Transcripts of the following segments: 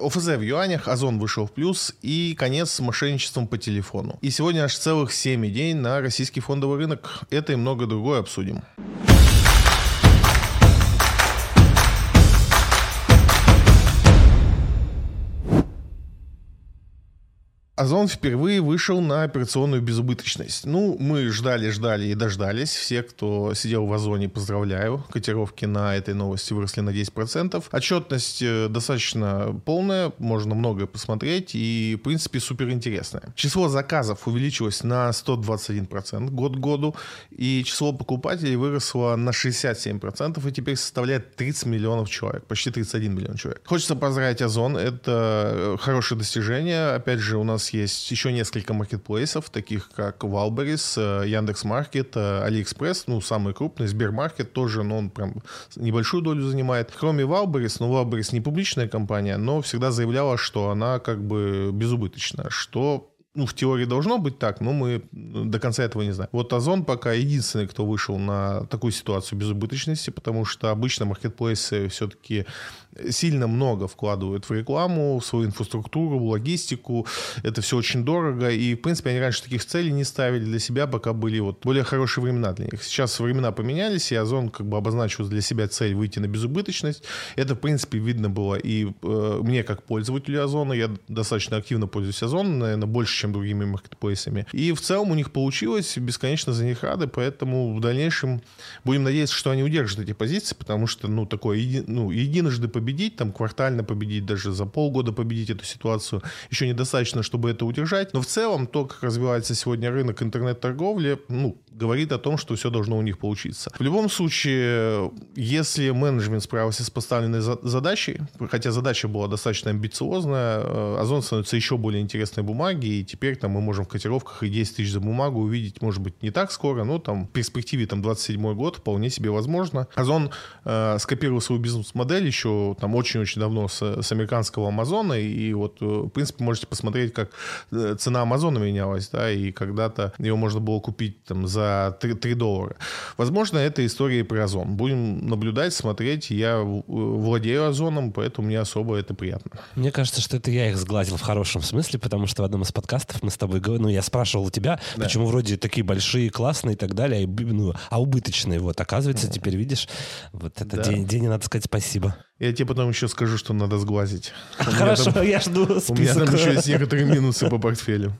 ОФЗ в юанях, Озон вышел в плюс и конец с мошенничеством по телефону. И сегодня аж целых 7 идей на российский фондовый рынок. Это и много другое обсудим. Озон впервые вышел на операционную безубыточность. Ну, мы ждали, ждали и дождались. Все, кто сидел в Озоне, поздравляю. Котировки на этой новости выросли на 10%. Отчетность э, достаточно полная, можно многое посмотреть и, в принципе, супер интересная. Число заказов увеличилось на 121% год к году, и число покупателей выросло на 67% и теперь составляет 30 миллионов человек, почти 31 миллион человек. Хочется поздравить Озон, это э, хорошее достижение. Опять же, у нас есть еще несколько маркетплейсов, таких как Валберис, э, Яндекс.Маркет, э, Алиэкспресс, ну, самый крупный, Сбермаркет тоже, но он прям небольшую долю занимает. Кроме Валберис, ну, Валберис не публичная компания, но всегда заявляла, что она как бы безубыточна, что ну, в теории должно быть так, но мы до конца этого не знаем. Вот Озон пока единственный, кто вышел на такую ситуацию безубыточности, потому что обычно маркетплейсы все-таки сильно много вкладывают в рекламу, в свою инфраструктуру, в логистику. Это все очень дорого. И, в принципе, они раньше таких целей не ставили для себя, пока были вот более хорошие времена для них. Сейчас времена поменялись, и Озон как бы обозначил для себя цель выйти на безубыточность. Это, в принципе, видно было и э, мне, как пользователю Озона. Я достаточно активно пользуюсь Озоном, наверное, больше, чем другими маркетплейсами. И в целом у них получилось, бесконечно за них рады, поэтому в дальнейшем будем надеяться, что они удержат эти позиции, потому что, ну, такое, еди, ну, единожды победить, там, квартально победить, даже за полгода победить эту ситуацию, еще недостаточно, чтобы это удержать. Но в целом то, как развивается сегодня рынок интернет-торговли, ну, говорит о том, что все должно у них получиться. В любом случае, если менеджмент справился с поставленной задачей, хотя задача была достаточно амбициозная, э, Озон становится еще более интересной бумаги, и теперь там мы можем в котировках и 10 тысяч за бумагу увидеть, может быть, не так скоро, но там в перспективе там 27 год вполне себе возможно. Озон э, скопировал свою бизнес-модель еще там очень-очень давно с, с американского Амазона, и вот, э, в принципе, можете посмотреть, как э, цена Амазона менялась, да, и когда-то его можно было купить там за 3, 3 доллара. Возможно, это история про Озон. Будем наблюдать, смотреть. Я владею Озоном, поэтому мне особо это приятно. Мне кажется, что это я их сглазил в хорошем смысле, потому что в одном из подкастов мы с тобой говорили, ну, я спрашивал у тебя, да. почему вроде такие большие, классные и так далее, ну, а убыточные. Вот, оказывается, теперь видишь, вот это да. день, день, надо сказать спасибо. Я тебе потом еще скажу, что надо сглазить. Хорошо, я жду список. У меня там еще есть некоторые минусы по портфелю.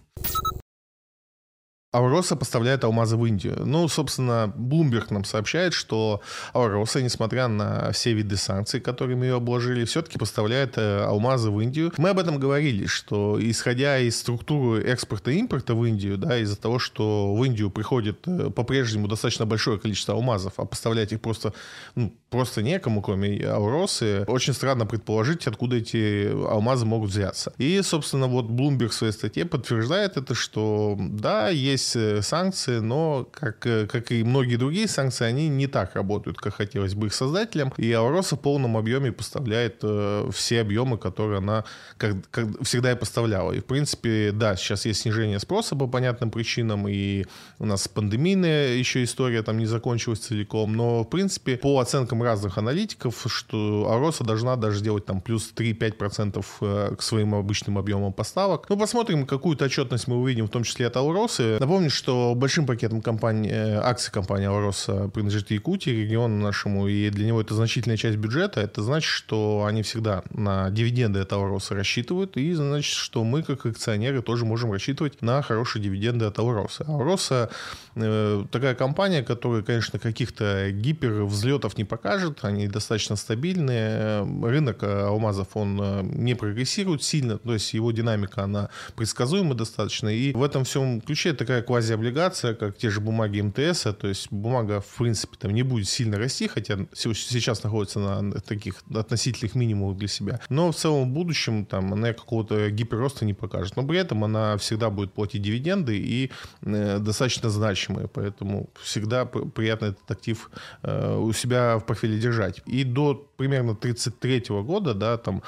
Ауроса поставляет алмазы в Индию. Ну, собственно, Bloomberg нам сообщает, что Ауроса, несмотря на все виды санкций, которыми ее обложили, все-таки поставляет э, алмазы в Индию. Мы об этом говорили, что исходя из структуры экспорта и импорта в Индию, да, из-за того, что в Индию приходит э, по-прежнему достаточно большое количество алмазов, а поставлять их просто, ну, просто некому, кроме Ауросы, очень странно предположить, откуда эти алмазы могут взяться. И, собственно, вот Bloomberg в своей статье подтверждает это, что да, есть э, санкции, но, как, э, как и многие другие санкции, они не так работают, как хотелось бы их создателям. И Ауроса в полном объеме поставляет э, все объемы, которые она как, как всегда и поставляла. И, в принципе, да, сейчас есть снижение спроса по понятным причинам, и у нас пандемийная еще история там не закончилась целиком, но, в принципе, по оценкам разных аналитиков, что Ауроса должна даже делать там плюс 3-5% э, к своим обычным объемам поставок. Ну, посмотрим, какую-то отчетность мы увидим, в том числе от Ауросы. Напомню, что большим пакетом компании, э, акций компании Алроса принадлежит Якутии, региону нашему, и для него это значительная часть бюджета. Это значит, что они всегда на дивиденды от Алроса рассчитывают, и значит, что мы, как акционеры, тоже можем рассчитывать на хорошие дивиденды от Алроса. Алроса э, такая компания, которая, конечно, каких-то гипер взлетов не покажет, они достаточно стабильные. Рынок алмазов, он э, не прогрессирует сильно, то есть его динамика, она предсказуема достаточно, и в этом всем ключе такая квазиоблигация, как те же бумаги МТС, то есть бумага, в принципе, там не будет сильно расти, хотя сейчас находится на таких относительных минимумах для себя. Но в целом в будущем там она какого-то гиперроста не покажет. Но при этом она всегда будет платить дивиденды и э, достаточно значимые, поэтому всегда приятно этот актив э, у себя в портфеле держать. И до примерно 33 года, да, там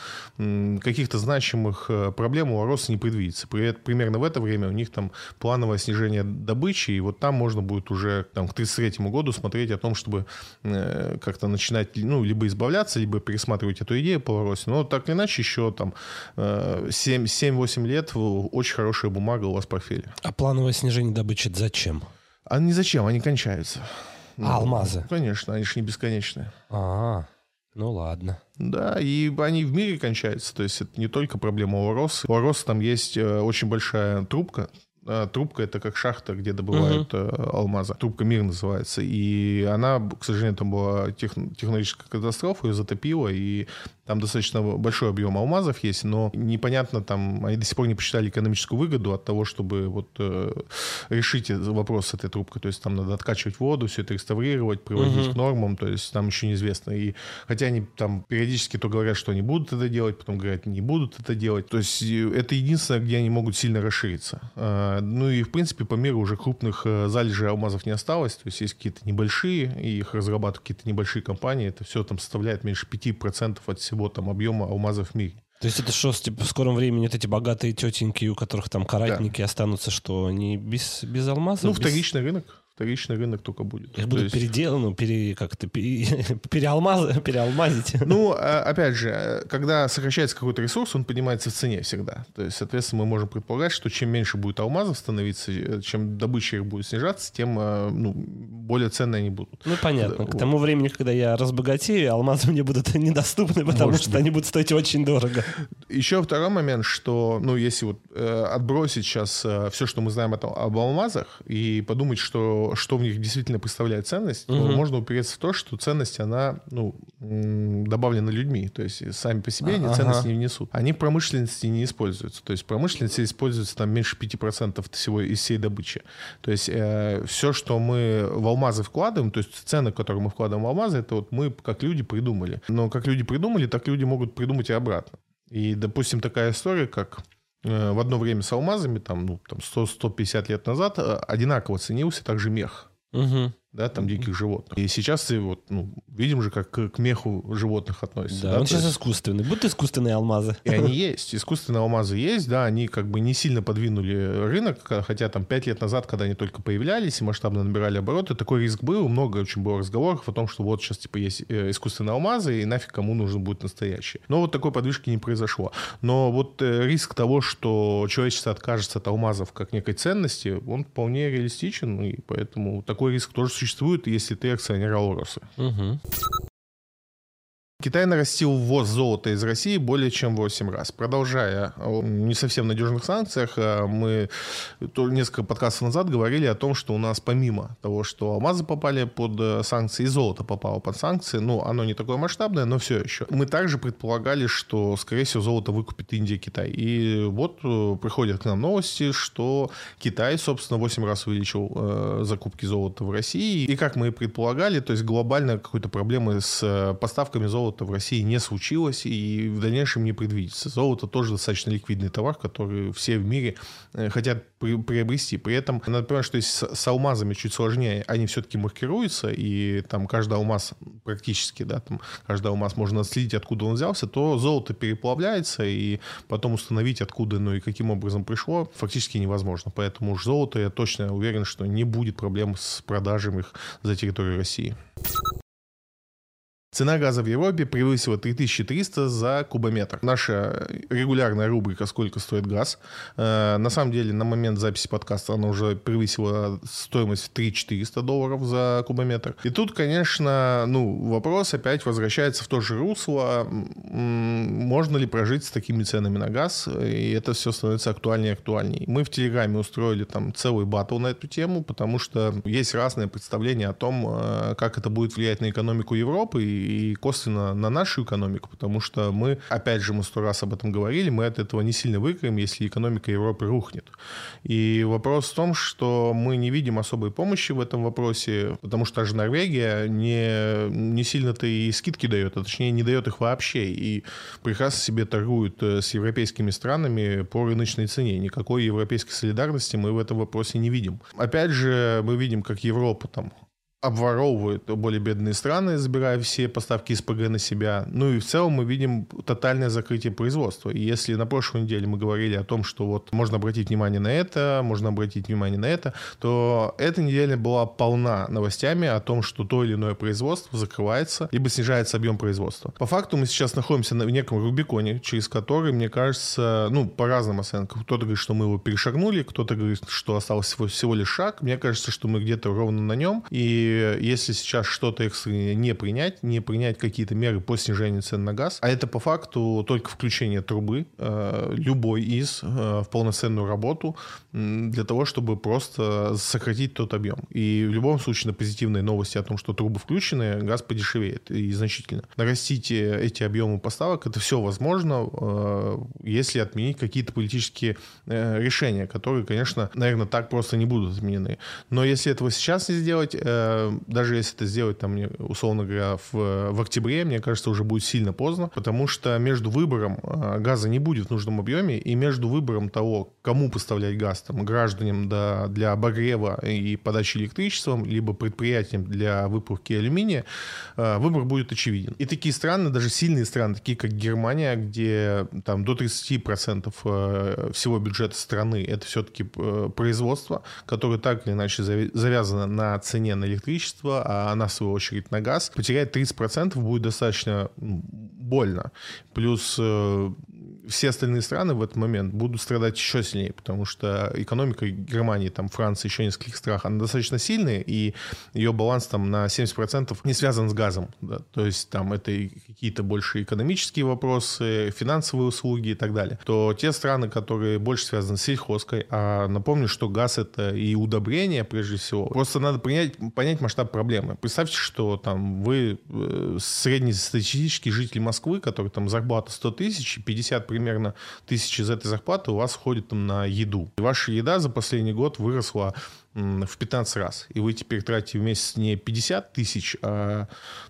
каких-то значимых э, проблем у Роса не предвидится. Примерно в это время у них там плановое снижение добычи, и вот там можно будет уже там, к 33 году смотреть о том, чтобы э, как-то начинать, ну, либо избавляться, либо пересматривать эту идею по Росе. Но так или иначе еще там э, 7-8 лет очень хорошая бумага у вас в портфеле. А плановое снижение добычи зачем? А не зачем, они кончаются. А, ну, алмазы? Конечно, они же не бесконечные. А, ну ладно. Да, и они в мире кончаются. То есть это не только проблема у Ороса. У Ороса там есть э, очень большая трубка, а, трубка это как шахта, где добывают угу. алмазы. Трубка мир называется. И она, к сожалению, там была тех, технологическая катастрофа, ее затопило, и там достаточно большой объем алмазов есть, но непонятно там, они до сих пор не посчитали экономическую выгоду от того, чтобы вот э, решить вопрос с этой трубкой. То есть там надо откачивать воду, все это реставрировать, приводить угу. к нормам, то есть там еще неизвестно. И хотя они там периодически то говорят, что они будут это делать, потом говорят, не будут это делать. То есть это единственное, где они могут сильно расшириться. А, ну и, в принципе, по миру уже крупных э, залежей алмазов не осталось. То есть есть какие-то небольшие, и их разрабатывают какие-то небольшие компании. Это все там составляет меньше 5% от всего там объема алмазов в мире. То есть это что, типа, в скором времени вот эти богатые тетеньки, у которых там каратники да. останутся, что они без, без алмазов? Ну, без... вторичный рынок вторичный рынок только будет. Их будут есть... переделаны, пере, как-то пере, переалмаз, переалмазить. Ну, а, опять же, когда сокращается какой-то ресурс, он поднимается в цене всегда. То есть, соответственно, мы можем предполагать, что чем меньше будет алмазов становиться, э, чем добыча их будет снижаться, тем э, ну, более ценные они будут. Ну, понятно. К тому времени, когда я разбогатею, алмазы мне будут недоступны, потому Может что быть. они будут стоить очень дорого. Еще второй момент, что, ну, если вот э, отбросить сейчас э, все, что мы знаем об, об алмазах, и подумать, что что, в них действительно представляет ценность, угу. то можно упереться в то, что ценность, она ну, добавлена людьми. То есть сами по себе они ага. ценность не внесут. Они в промышленности не используются. То есть в промышленности используется там меньше 5% всего из всей добычи. То есть э, все, что мы в алмазы вкладываем, то есть цены, которые мы вкладываем в алмазы, это вот мы как люди придумали. Но как люди придумали, так люди могут придумать и обратно. И, допустим, такая история, как Э, в одно время с алмазами, там, ну, там 100-150 лет назад, э, одинаково ценился также мех. Угу да, там диких животных. И сейчас вот, ну, видим же, как к, меху животных относятся. Да, да он сейчас есть... искусственный. Будут искусственные алмазы. И они есть. Искусственные алмазы есть, да, они как бы не сильно подвинули рынок, хотя там пять лет назад, когда они только появлялись и масштабно набирали обороты, такой риск был, много очень было разговоров о том, что вот сейчас типа есть э, искусственные алмазы, и нафиг кому нужен будет настоящий. Но вот такой подвижки не произошло. Но вот э, риск того, что человечество откажется от алмазов как некой ценности, он вполне реалистичен, и поэтому такой риск тоже существует, если ты акционер Ауроса. Угу. Китай нарастил ввоз золота из России более чем в 8 раз. Продолжая о не совсем надежных санкциях, а мы несколько подкастов назад говорили о том, что у нас помимо того, что алмазы попали под э, санкции и золото попало под санкции, ну, оно не такое масштабное, но все еще. Мы также предполагали, что, скорее всего, золото выкупит Индия Китай. И вот э, приходят к нам новости, что Китай, собственно, 8 раз увеличил э, закупки золота в России. И как мы и предполагали, то есть глобально какой-то проблемы с э, поставками золота золота в России не случилось и в дальнейшем не предвидится. Золото тоже достаточно ликвидный товар, который все в мире э, хотят приобрести. При этом надо понимать, что если с алмазами чуть сложнее, они все-таки маркируются, и там каждый алмаз практически, да, там каждый алмаз можно отследить, откуда он взялся, то золото переплавляется, и потом установить, откуда, ну и каким образом пришло, фактически невозможно. Поэтому уж золото, я точно уверен, что не будет проблем с продажей их за территорию России. Цена газа в Европе превысила 3300 за кубометр. Наша регулярная рубрика «Сколько стоит газ?» э, На самом деле, на момент записи подкаста она уже превысила стоимость в 3400 долларов за кубометр. И тут, конечно, ну, вопрос опять возвращается в то же русло. Можно ли прожить с такими ценами на газ? И это все становится актуальнее и актуальнее. Мы в Телеграме устроили там целый батл на эту тему, потому что есть разные представления о том, э, как это будет влиять на экономику Европы и и косвенно на нашу экономику, потому что мы, опять же, мы сто раз об этом говорили, мы от этого не сильно выиграем, если экономика Европы рухнет. И вопрос в том, что мы не видим особой помощи в этом вопросе, потому что даже Норвегия не, не сильно-то и скидки дает, а точнее не дает их вообще, и прекрасно себе торгуют э, с европейскими странами по рыночной цене. Никакой европейской солидарности мы в этом вопросе не видим. Опять же, мы видим, как Европа там обворовывают более бедные страны, забирая все поставки СПГ на себя. Ну и в целом мы видим тотальное закрытие производства. И если на прошлой неделе мы говорили о том, что вот можно обратить внимание на это, можно обратить внимание на это, то эта неделя была полна новостями о том, что то или иное производство закрывается, либо снижается объем производства. По факту мы сейчас находимся на неком Рубиконе, через который, мне кажется, ну, по разным оценкам. Кто-то говорит, что мы его перешагнули, кто-то говорит, что всего, всего лишь шаг. Мне кажется, что мы где-то ровно на нем. И если сейчас что-то экстренное не принять, не принять какие-то меры по снижению цен на газ, а это по факту только включение трубы, э, любой из, э, в полноценную работу, для того, чтобы просто сократить тот объем. И в любом случае на позитивные новости о том, что трубы включены, газ подешевеет и значительно. Нарастить эти объемы поставок, это все возможно, э, если отменить какие-то политические решения, которые, конечно, наверное, так просто не будут отменены. Но если этого сейчас не сделать, даже если это сделать, там, условно говоря, в, в октябре, мне кажется, уже будет сильно поздно, потому что между выбором а, газа не будет в нужном объеме и между выбором того, кому поставлять газ, там, гражданам да, для обогрева и подачи электричеством, либо предприятиям для выплавки алюминия, а, выбор будет очевиден. И такие страны, даже сильные страны, такие как Германия, где там до 30% а, всего бюджета страны это все-таки производство, которое так или иначе завязано на цене на электричество, электричество, а она, в свою очередь, на газ, потерять 30% будет достаточно больно. Плюс э, все остальные страны в этот момент будут страдать еще сильнее, потому что экономика Германии, там, Франции, еще нескольких стран, она достаточно сильная, и ее баланс там на 70% не связан с газом. Да? То есть там это какие-то больше экономические вопросы, финансовые услуги и так далее. То те страны, которые больше связаны с сельхозкой, а напомню, что газ это и удобрение, прежде всего, просто надо принять, понять масштаб проблемы. Представьте, что там вы э, среднестатистический житель Москвы, который там зарплата 100 тысяч, 50 примерно тысячи из этой зарплаты у вас ходит там на еду. И ваша еда за последний год выросла в 15 раз. И вы теперь тратите в месяц не 50 тысяч, а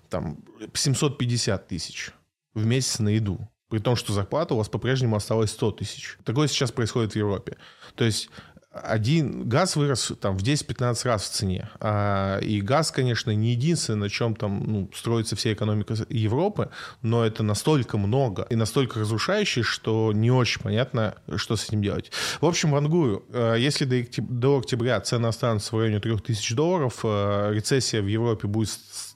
там 750 тысяч в месяц на еду. При том, что зарплата у вас по-прежнему осталась 100 тысяч. Такое сейчас происходит в Европе. То есть один газ вырос там в 10-15 раз в цене. А, и газ, конечно, не единственное, на чем там ну, строится вся экономика Европы, но это настолько много и настолько разрушающее, что не очень понятно, что с этим делать. В общем, вангую, э, если до, до октября цены останутся в районе 3000 долларов, э, рецессия в Европе будет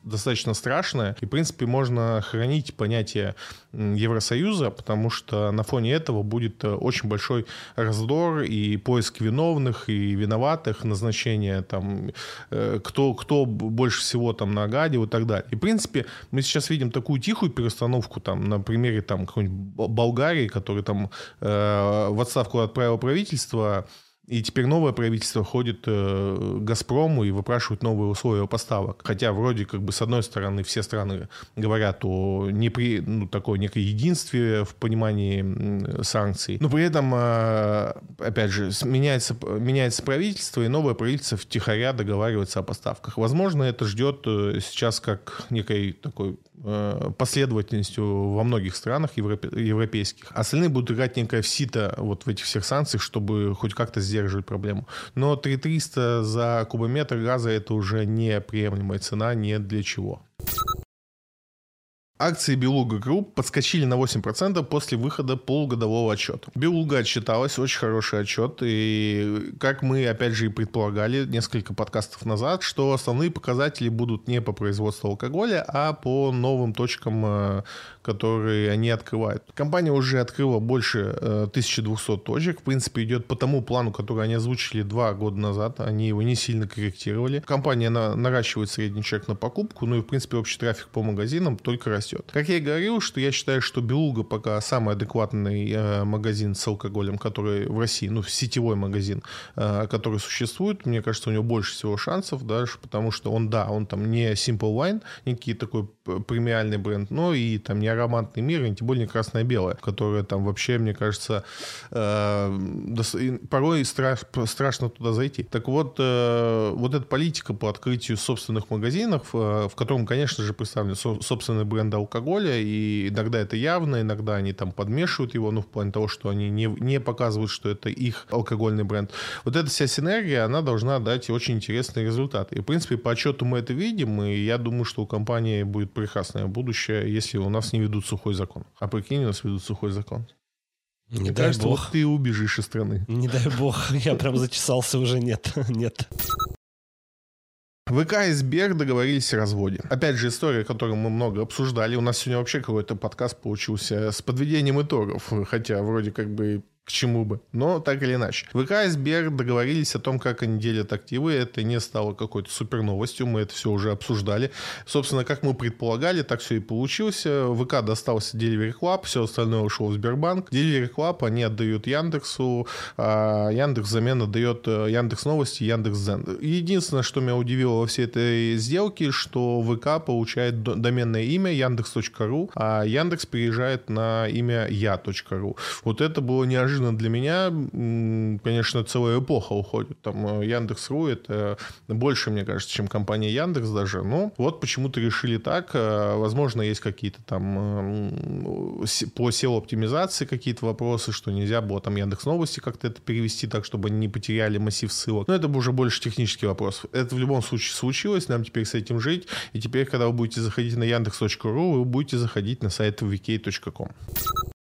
достаточно страшная. И, в принципе, можно хранить понятие Евросоюза, потому что на фоне этого будет э, очень большой раздор и поиск виновных и виноватых, назначение там, э, кто, кто больше всего там нагадил и так далее. И, в принципе, мы сейчас видим такую тихую перестановку там на примере там какой-нибудь Болгарии, который там э, в отставку отправил правительство, и теперь новое правительство ходит э, к «Газпрому» и выпрашивает новые условия поставок. Хотя вроде как бы с одной стороны все страны говорят о непри, ну, такой некой единстве в понимании санкций. Но при этом, э, опять же, меняется, меняется правительство, и новое правительство втихаря договаривается о поставках. Возможно, это ждет э, сейчас как некой такой последовательностью во многих странах европейских. Остальные будут играть некое в сито вот в этих всех санкциях, чтобы хоть как-то сдерживать проблему. Но 3300 за кубометр газа это уже неприемлемая цена ни для чего. Акции Белуга Групп подскочили на 8% после выхода полугодового отчета. Белуга отчиталась, очень хороший отчет, и как мы, опять же, и предполагали несколько подкастов назад, что основные показатели будут не по производству алкоголя, а по новым точкам э, которые они открывают. Компания уже открыла больше 1200 э, точек. В принципе, идет по тому плану, который они озвучили два года назад. Они его не сильно корректировали. Компания на, наращивает средний чек на покупку, ну и, в принципе, общий трафик по магазинам только растет. Как я и говорил, что я считаю, что Белуга пока самый адекватный э, магазин с алкоголем, который в России, ну, сетевой магазин, э, который существует. Мне кажется, у него больше всего шансов, даже потому что он, да, он там не Simple Wine, не какие такой премиальный бренд, но и там не ароматный мир, и тем более красное-белое, которое там вообще, мне кажется, э, порой страш, страшно туда зайти. Так вот, э, вот эта политика по открытию собственных магазинов, э, в котором, конечно же, представлены со, собственные бренды бренда алкоголя, и иногда это явно, иногда они там подмешивают его, ну, в плане того, что они не, не показывают, что это их алкогольный бренд. Вот эта вся синергия, она должна дать очень интересные результаты. И, в принципе, по отчету мы это видим, и я думаю, что у компании будет прекрасное будущее, если у нас не ведут сухой закон. А прикинь, у нас ведут сухой закон. Не Мне дай кажется, бог. вот ты убежишь из страны. Не дай бог, я прям зачесался уже, нет, нет. ВК и Сбер договорились о разводе. Опять же, история, которую мы много обсуждали. У нас сегодня вообще какой-то подкаст получился с подведением итогов, хотя вроде как бы к чему бы. Но так или иначе. ВК и Сбер договорились о том, как они делят активы. Это не стало какой-то супер новостью. Мы это все уже обсуждали. Собственно, как мы предполагали, так все и получилось. ВК достался Delivery Club, все остальное ушло в Сбербанк. Delivery Club они отдают Яндексу, а Яндекс взамен отдает э, Яндекс Новости, Яндекс Зен. Единственное, что меня удивило во всей этой сделке, что ВК получает до- доменное имя Яндекс.ру, а Яндекс переезжает на имя Я.ру. Вот это было неожиданно для меня. Конечно, целая эпоха уходит. Там э, Яндекс.ру это больше, мне кажется, чем компания Яндекс даже. Но вот почему-то решили так. Э, Возможно, есть какие-то там с- по SEO-оптимизации какие-то вопросы, что нельзя было там Яндекс Новости как-то это перевести так, чтобы они не потеряли массив ссылок. Но это уже больше технический вопрос. Это в любом случае случилось, нам теперь с этим жить. И теперь, когда вы будете заходить на Яндекс.ру, вы будете заходить на сайт vk.com.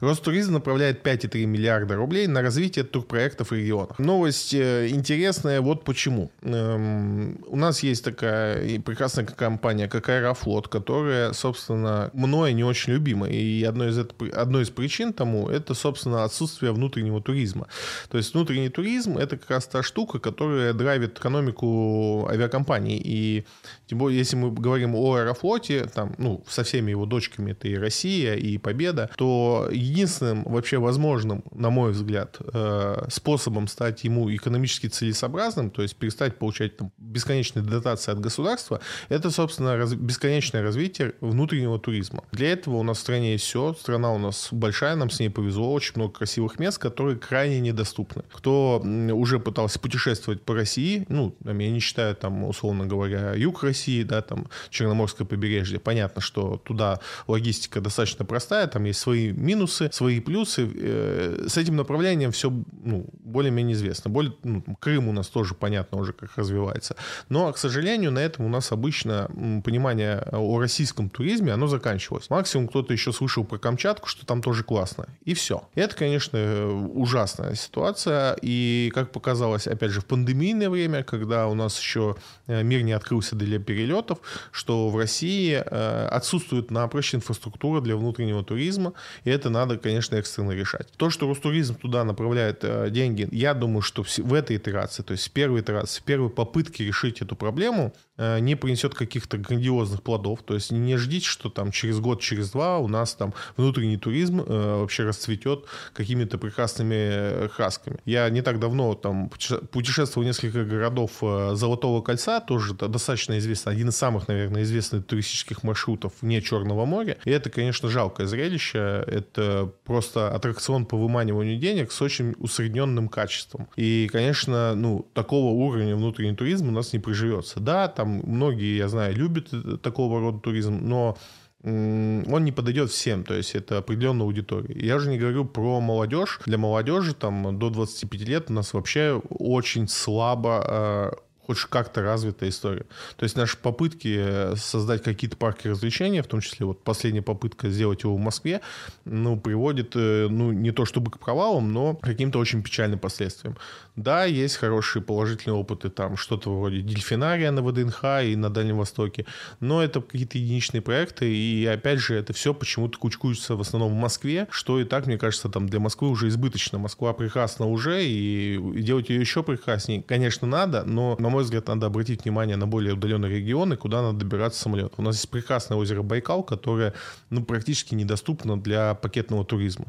Ростуризм направляет 5,3 миллиарда рублей на развитие турпроектов в регионах. Новость э, интересная, вот почему. Эм, у нас есть такая прекрасная компания, как Аэрофлот, которая, собственно, мной не очень любима. И одной из, одной из причин тому это, собственно, отсутствие внутреннего туризма. То есть внутренний туризм это как раз та штука, которая драйвит экономику авиакомпаний. И тем более, если мы говорим о Аэрофлоте, там, ну, со всеми его дочками, это и Россия, и Победа, то единственным вообще возможным, на мой взгляд, э, способом стать ему экономически целесообразным, то есть перестать получать там, бесконечные дотации от государства, это, собственно, раз- бесконечное развитие внутреннего туризма. Для этого у нас в стране есть все, страна у нас большая, нам с ней повезло, очень много красивых мест, которые крайне недоступны. Кто уже пытался путешествовать по России, ну, я не считаю, там, условно говоря, юг России, да, там, Черноморское побережье, понятно, что туда логистика достаточно простая, там есть свои минусы, свои плюсы. Э, С этим направлением все ну, более-менее известно. Более, ну, Крым у нас тоже понятно уже, как развивается. Но, к сожалению, на этом у нас обычно понимание о российском туризме, оно заканчивалось. Максимум кто-то еще слышал про Камчатку, что там тоже классно. И все. Это, конечно, ужасная ситуация. И, как показалось, опять же, в пандемийное время, когда у нас еще э, мир не открылся для перелетов, что в России э, отсутствует напрочь инфраструктура для внутреннего туризма, и это надо, конечно, экстренно решать. То, что Ростуризм туда направляет э, деньги, я думаю, что в, этой итерации, то есть в первой итерации, в первой попытке решить эту проблему, э, не принесет каких-то грандиозных плодов. То есть не ждите, что там через год, через два у нас там внутренний туризм вообще расцветет какими-то прекрасными красками. Я не так давно там путеше- путешествовал в несколько городов Золотого кольца, тоже достаточно известно, один из самых, наверное, известных туристических маршрутов вне Черного моря. И это, конечно, жалкое зрелище. Это просто аттракцион по выманиванию денег с очень усредненным качеством. И, конечно, ну, такого уровня внутренний туризм у нас не приживется. Да, там многие, я знаю, любят э, такого рода туризм, но он не подойдет всем, то есть это определенная аудитория. Я же не говорю про молодежь. Для молодежи там до 25 лет у нас вообще очень слабо э, хоть как-то развитая история. То есть наши попытки э, создать какие-то парки развлечения, в том числе вот последняя попытка сделать его в Москве, ну, приводит, э, ну, не то чтобы к провалам, но к каким-то очень печальным последствиям. Да, есть хорошие положительные опыты, там что-то вроде дельфинария на ВДНХ и на Дальнем Востоке, но это какие-то единичные проекты, и опять же, это все почему-то кучкуется в основном в Москве, что и так, мне кажется, там для Москвы уже избыточно. Москва прекрасна уже, и делать ее еще прекраснее, конечно, надо, но, на мой взгляд, надо обратить внимание на более удаленные регионы, куда надо добираться самолетом. У нас есть прекрасное озеро Байкал, которое ну, практически недоступно для пакетного туризма.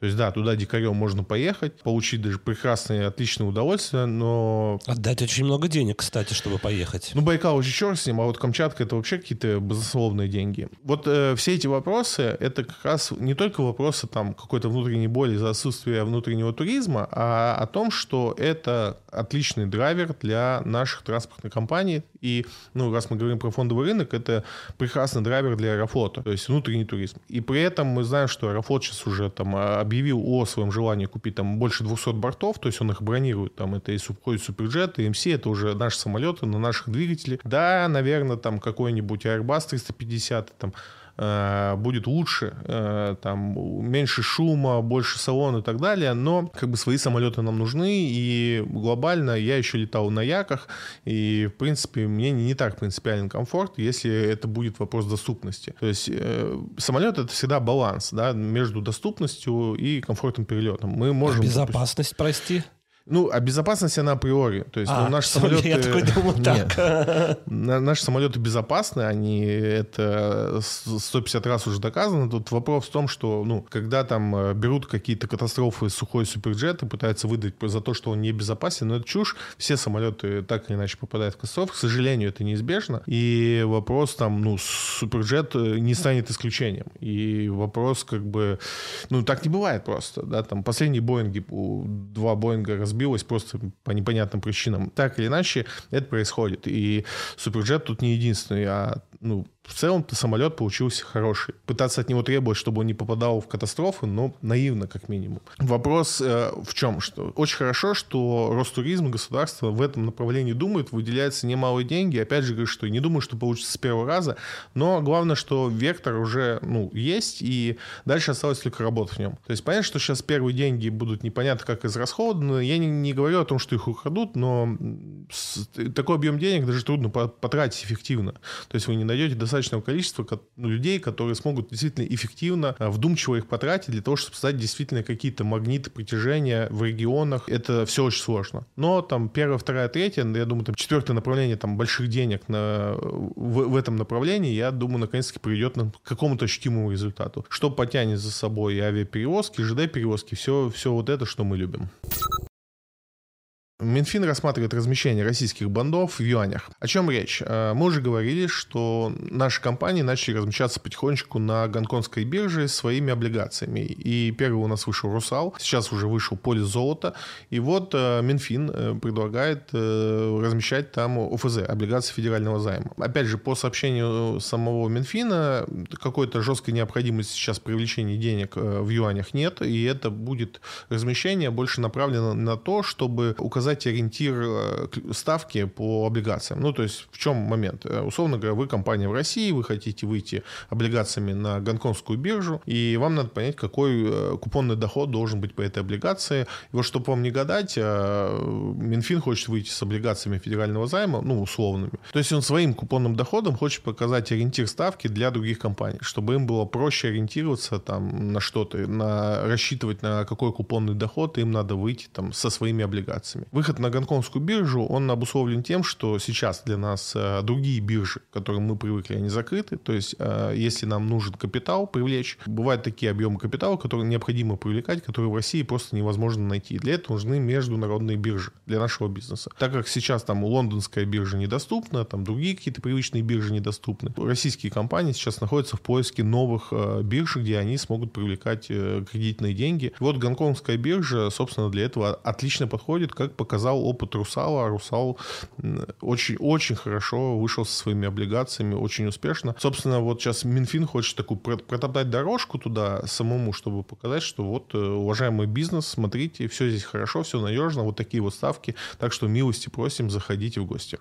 То есть, да, туда дикарем можно поехать, получить даже прекрасное, отличное удовольствие, но... Отдать очень много денег, кстати, чтобы поехать. Ну, Байкал уже черт с ним, а вот Камчатка — это вообще какие-то безусловные деньги. Вот э, все эти вопросы — это как раз не только вопросы там какой-то внутренней боли за отсутствие внутреннего туризма, а о том, что это отличный драйвер для наших транспортных компаний И, ну, раз мы говорим про фондовый рынок, это прекрасный драйвер для Аэрофлота, то есть внутренний туризм. И при этом мы знаем, что Аэрофлот сейчас уже там а, объявил о своем желании купить там больше 200 бортов, то есть он их бронирует, там это и входит Суперджет, и МС, это уже наши самолеты на наших двигателях. Да, наверное, там какой-нибудь Airbus 350, там будет лучше, э, там меньше шума, больше салон и так далее, но как бы свои самолеты нам нужны, и глобально я еще летал на яках, и в принципе мне не так принципиален комфорт, если это будет вопрос доступности. То есть э, самолет это всегда баланс, да, между доступностью и комфортным перелетом. Мы можем... Безопасность, прости. Ну, а безопасность она априори. То есть, ну, а, ну, наши самолеты... Я такой думал, так. Наши самолеты безопасны, они это 150 раз уже доказано. Тут вопрос в том, что, ну, когда там э, берут какие-то катастрофы сухой суперджет и пытаются выдать за то, что он не безопасен, но это чушь. Все самолеты так или иначе попадают в катастрофы. К сожалению, это неизбежно. И вопрос там, ну, суперджет э, не станет исключением. И вопрос как бы... Ну, так не бывает просто, да, там последние Боинги, два Боинга разбили разбилась просто по непонятным причинам. Так или иначе, это происходит. И Суперджет тут не единственный, а ну, в целом-то самолет получился хороший. Пытаться от него требовать, чтобы он не попадал в катастрофы, но наивно, как минимум. Вопрос э, в чем? Что очень хорошо, что Ростуризм и государство в этом направлении думает, выделяются немалые деньги. Опять же, говорю, что не думаю, что получится с первого раза, но главное, что вектор уже ну, есть, и дальше осталось только работать в нем. То есть понятно, что сейчас первые деньги будут непонятно как израсходованы. Я не, не говорю о том, что их украдут, но такой объем денег даже трудно потратить эффективно. То есть вы не найдете достаточного количества ну, людей, которые смогут действительно эффективно, а, вдумчиво их потратить для того, чтобы создать действительно какие-то магниты притяжения в регионах. Это все очень сложно. Но там первое, второе, третье, я думаю, там четвертое направление там больших денег на, в, в этом направлении, я думаю, наконец-таки приведет к какому-то ощутимому результату. Что потянет за собой авиаперевозки, ЖД-перевозки, все, все вот это, что мы любим. Минфин рассматривает размещение российских бандов в юанях. О чем речь? Э, мы уже говорили, что наши компании начали размещаться потихонечку на гонконгской бирже своими облигациями. И первый у нас вышел «Русал», сейчас уже вышел «Полис золота». И вот э, Минфин э, предлагает размещать там ОФЗ, облигации федерального займа. Опять же, по сообщению самого Минфина, какой-то жесткой необходимости сейчас привлечения денег в юанях нет. И это будет размещение больше направлено на то, чтобы указать показать ориентир э, ставки по облигациям. Ну, то есть в чем момент? Э, условно говоря, вы компания в России, вы хотите выйти облигациями на гонконгскую биржу, и вам надо понять, какой э, купонный доход должен быть по этой облигации. И вот чтобы вам не гадать, Минфин хочет выйти с облигациями федерального займа, ну, условными. То есть он своим купонным доходом хочет показать ориентир ставки для других компаний, чтобы им было проще ориентироваться там на что-то, на рассчитывать на какой купонный доход им надо выйти там со своими облигациями. Выход на гонконгскую биржу, он обусловлен тем, что сейчас для нас э, другие биржи, к которым мы привыкли, они закрыты. То есть, э, если нам нужен капитал привлечь, бывают такие объемы капитала, которые необходимо привлекать, которые в России просто невозможно найти. Для этого нужны международные биржи для нашего бизнеса. Так как сейчас там лондонская биржа недоступна, там другие какие-то привычные биржи недоступны, российские компании сейчас находятся в поиске новых э, бирж, где они смогут привлекать кредитные деньги. Вот гонконгская биржа, собственно, для этого отлично подходит, как по показал опыт Русала. Русал очень-очень хорошо вышел со своими облигациями, очень успешно. Собственно, вот сейчас Минфин хочет такую протоптать дорожку туда самому, чтобы показать, что вот, э, уважаемый бизнес, смотрите, все здесь хорошо, все надежно, вот такие вот ставки. Так что милости просим, заходите в гости.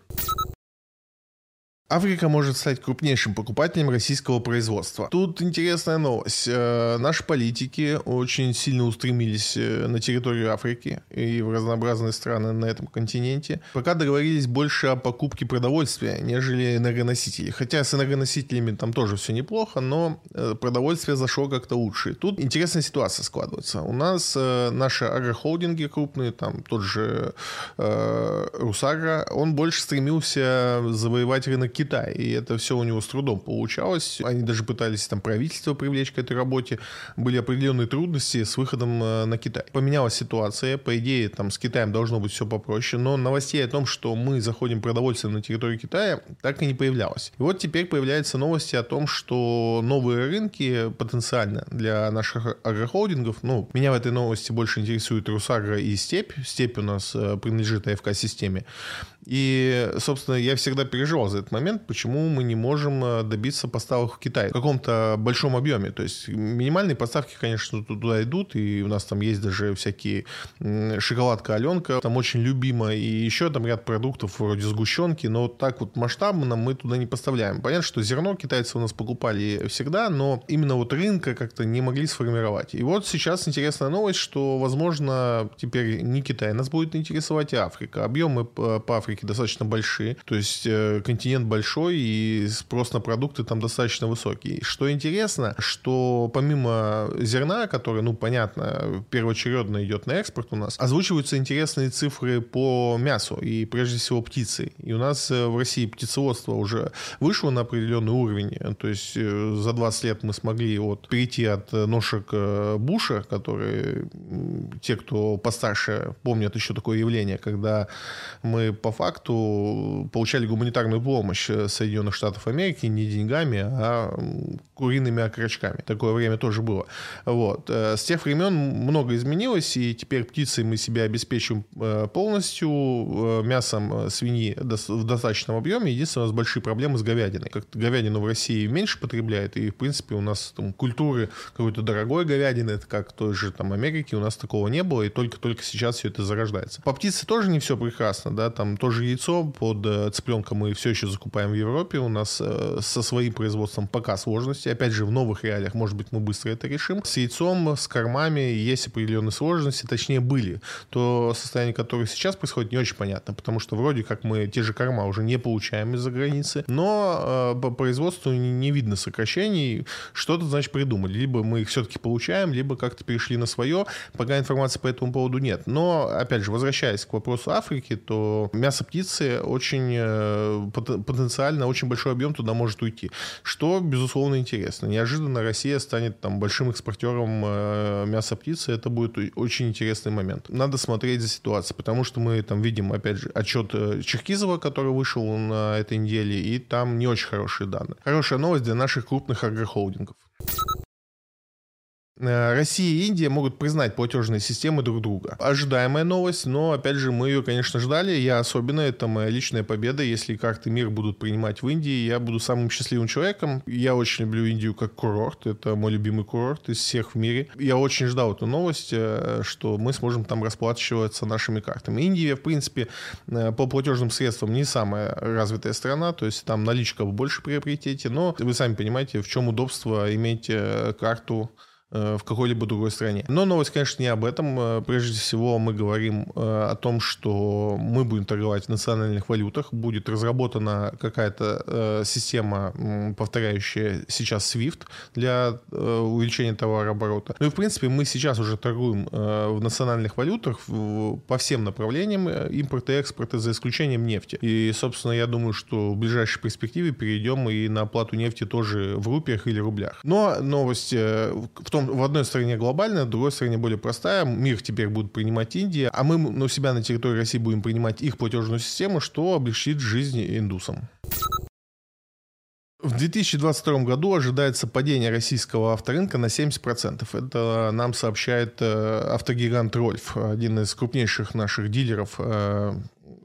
Африка может стать крупнейшим покупателем российского производства. Тут интересная новость. Э, наши политики очень сильно устремились э, на территорию Африки и в разнообразные страны на этом континенте. Пока договорились больше о покупке продовольствия, нежели энергоносителей. Хотя с энергоносителями там тоже все неплохо, но э, продовольствие зашло как-то лучше. Тут интересная ситуация складывается. У нас наши агрохолдинги крупные, там тот же э, Русагра, он больше стремился завоевать рынок Китай. И это все у него с трудом получалось. Они даже пытались там правительство привлечь к этой работе. Были определенные трудности с выходом э, на Китай. Поменялась ситуация. По идее, там с Китаем должно быть все попроще. Но новостей о том, что мы заходим продовольствием на территорию Китая, так и не появлялось. И вот теперь появляются новости о том, что новые рынки потенциально для наших агрохолдингов, ну, меня в этой новости больше интересует Русагра и Степь. Степь у нас э, принадлежит АФК-системе. И, собственно, я всегда переживал за этот момент, почему мы не можем э, добиться поставок в Китай в каком-то большом объеме. То есть минимальные поставки, конечно, туда идут, и у нас там есть даже всякие шоколадка Аленка, там очень любима, и еще там ряд продуктов вроде сгущенки, но так вот масштабно мы туда не поставляем. Понятно, что зерно китайцы у нас покупали всегда, но именно вот рынка как-то не могли сформировать. И вот сейчас интересная новость, что, возможно, теперь не Китай нас будет интересовать, а Африка. Объемы по Африке достаточно большие, то есть э, континент большой, и спрос на продукты там достаточно высокий. Что интересно, что помимо зерна, которое, ну, понятно, первоочередно идет на экспорт у нас, озвучиваются интересные цифры по мясу и, прежде всего, птицы. И у нас э, в России птицеводство уже вышло на определенный уровень, то есть э, за 20 лет мы смогли вот перейти от ножек Буша, которые те, кто постарше, помнят еще такое явление, когда мы по факту получали гуманитарную помощь Соединенных Штатов Америки не деньгами, а куриными окорочками. Такое время тоже было. Вот. Э, с тех времен много изменилось, и теперь птицей мы себя обеспечиваем э, полностью, э, мясом свиньи в достаточном объеме. Единственное, у нас большие проблемы с говядиной. Как-то говядину в России меньше потребляет, и, в принципе, у нас там культуры какой-то дорогой говядины, это как той же там Америке, у нас такого не было, и только-только сейчас все это зарождается. По птице тоже не все прекрасно, да, там тоже яйцо под цыпленка мы все еще закупаем в Европе, у нас со своим производством пока сложности. Опять же, в новых реалиях, может быть, мы быстро это решим. С яйцом, с кормами есть определенные сложности, точнее, были. То состояние, которое сейчас происходит, не очень понятно, потому что вроде как мы те же корма уже не получаем из-за границы, но э, по производству не видно сокращений. Что-то, значит, придумали. Либо мы их все-таки получаем, либо как-то перешли на свое. Пока информации по этому поводу нет. Но, опять же, возвращаясь к вопросу Африки, то мясо птицы очень э, потенциально, очень большой объем туда может уйти. Что, безусловно, интересно интересно. Неожиданно Россия станет там большим экспортером э, мяса птицы. Это будет очень интересный момент. Надо смотреть за ситуацией, потому что мы там видим, опять же, отчет э, Черкизова, который вышел на этой неделе, и там не очень хорошие данные. Хорошая новость для наших крупных агрохолдингов. Э, Россия и Индия могут признать платежные системы друг друга. Ожидаемая новость, но, опять же, мы ее, конечно, ждали. Я особенно, это моя личная победа. Если карты мир будут принимать в Индии, я буду самым счастливым человеком. Я очень люблю Индию как курорт. Это мой любимый курорт из всех в мире. Я очень ждал эту новость, э, что мы сможем там расплачиваться нашими картами. Индия, в принципе, э, по платежным средствам не самая развитая страна, то есть там наличка в больше приоритете, но вы сами понимаете, в чем удобство иметь карту в какой-либо другой стране. Но новость, конечно, не об этом. Э, прежде всего, мы говорим э, о том, что мы будем торговать в национальных валютах. Будет разработана какая-то система, повторяющая сейчас SWIFT для увеличения товарооборота. Ну и, в принципе, мы сейчас уже торгуем в национальных валютах по всем направлениям импорта и экспорта, за исключением нефти. И, собственно, я думаю, что в ближайшей перспективе перейдем и на оплату нефти тоже в рупиях или рублях. Но новость в том, том, в одной стране глобальная, в другой стране более простая. Мир теперь будет принимать Индия, а мы на себя на территории России будем принимать их платежную систему, что облегчит жизнь индусам. В 2022 году ожидается падение российского авторынка на 70%. Это нам сообщает э, автогигант Рольф, один из крупнейших наших дилеров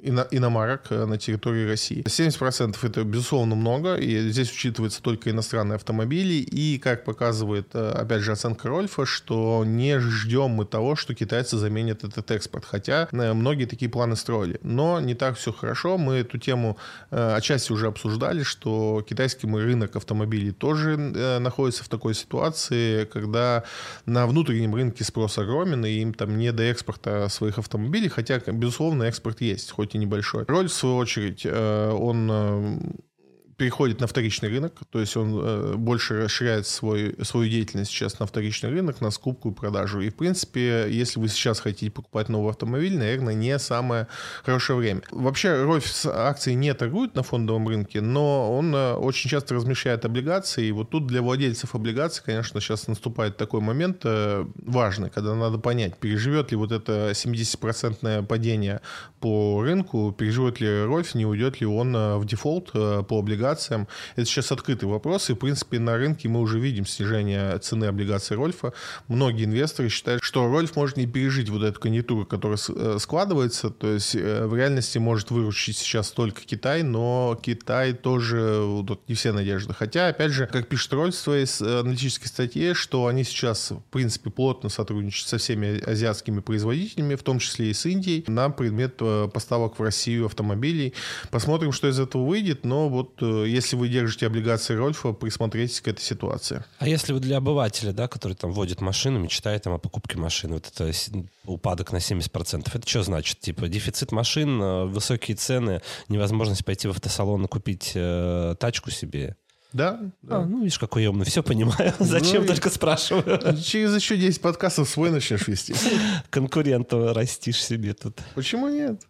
э, иномарок э, на территории России. 70% это, безусловно, много, и здесь учитываются только иностранные автомобили, и, как показывает, э, опять же, оценка Рольфа, что не ждем мы того, что китайцы заменят этот экспорт, хотя э, многие такие планы строили. Но не так все хорошо, мы эту тему отчасти уже обсуждали, что китайский рынок автомобилей тоже находится в такой ситуации, когда на внутреннем рынке спрос огромен, и им там не до экспорта своих автомобилей, хотя, безусловно, экспорт есть, хоть и небольшой. Роль, в свою очередь, э, он э, переходит на вторичный рынок, то есть он э, больше расширяет свой, свою деятельность сейчас на вторичный рынок, на скупку и продажу. И, в принципе, если вы сейчас хотите покупать новый автомобиль, наверное, не самое хорошее время. Вообще, Рольф акции не торгует на фондовом рынке, но он э, очень часто размещает облигации. И вот тут для владельцев облигаций, конечно, сейчас наступает такой момент э, важный, когда надо понять, переживет ли вот это 70% падение по рынку, переживет ли Рольф, не уйдет ли он э, в дефолт по облигациям. Это сейчас открытый вопрос, и, в принципе, на рынке мы уже видим снижение цены облигаций Рольфа. Многие инвесторы считают, что Рольф может не пережить вот эту конъюнктуру, которая складывается, то есть в реальности может выручить сейчас только Китай, но Китай тоже тут не все надежды. Хотя, опять же, как пишет Роль в своей аналитической статье, что они сейчас, в принципе, плотно сотрудничают со всеми азиатскими производителями, в том числе и с Индией, на предмет э, поставок в Россию автомобилей. Посмотрим, что из этого выйдет, но вот э, если вы держите облигации Рольфа, присмотритесь к этой ситуации. А если вы для обывателя, да, который там водит машину, мечтает там о покупке машины, вот это упадок на 70%, это что значит? Типа дефицит машин, э, высокие цены, невозможность пойти в автосалон и купить э, тачку себе. Да, да. А, ну, видишь, какой я умный. Все понимаю. Зачем ну, только спрашиваю? Через еще 10 подкастов свой начнешь вести. Конкурента растишь себе тут. Почему нет?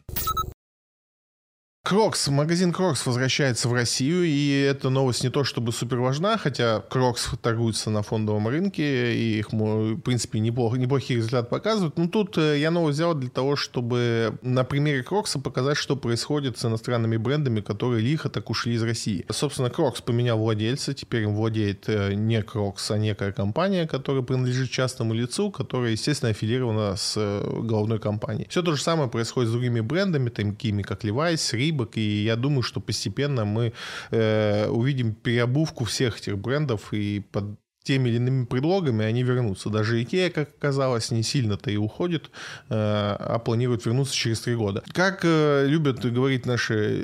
Крокс, магазин Крокс возвращается в Россию, и эта новость не то чтобы супер важна, хотя Крокс торгуется на фондовом рынке, и их, в принципе, неплохо, неплохие результаты показывают. Но тут э, я новость взял для того, чтобы на примере Крокса показать, что происходит с иностранными брендами, которые лихо так ушли из России. Собственно, Крокс поменял владельца, теперь им владеет э, не Крокс, а некая компания, которая принадлежит частному лицу, которая, естественно, аффилирована с э, головной компанией. Все то же самое происходит с другими брендами, такими как Levi's, Reebok, ошибок, и я думаю, что постепенно мы э, увидим переобувку всех этих брендов и под теми или иными предлогами они вернутся. Даже Икея, как оказалось, не сильно-то и уходит, э, а планирует вернуться через три года. Как э, любят говорить наши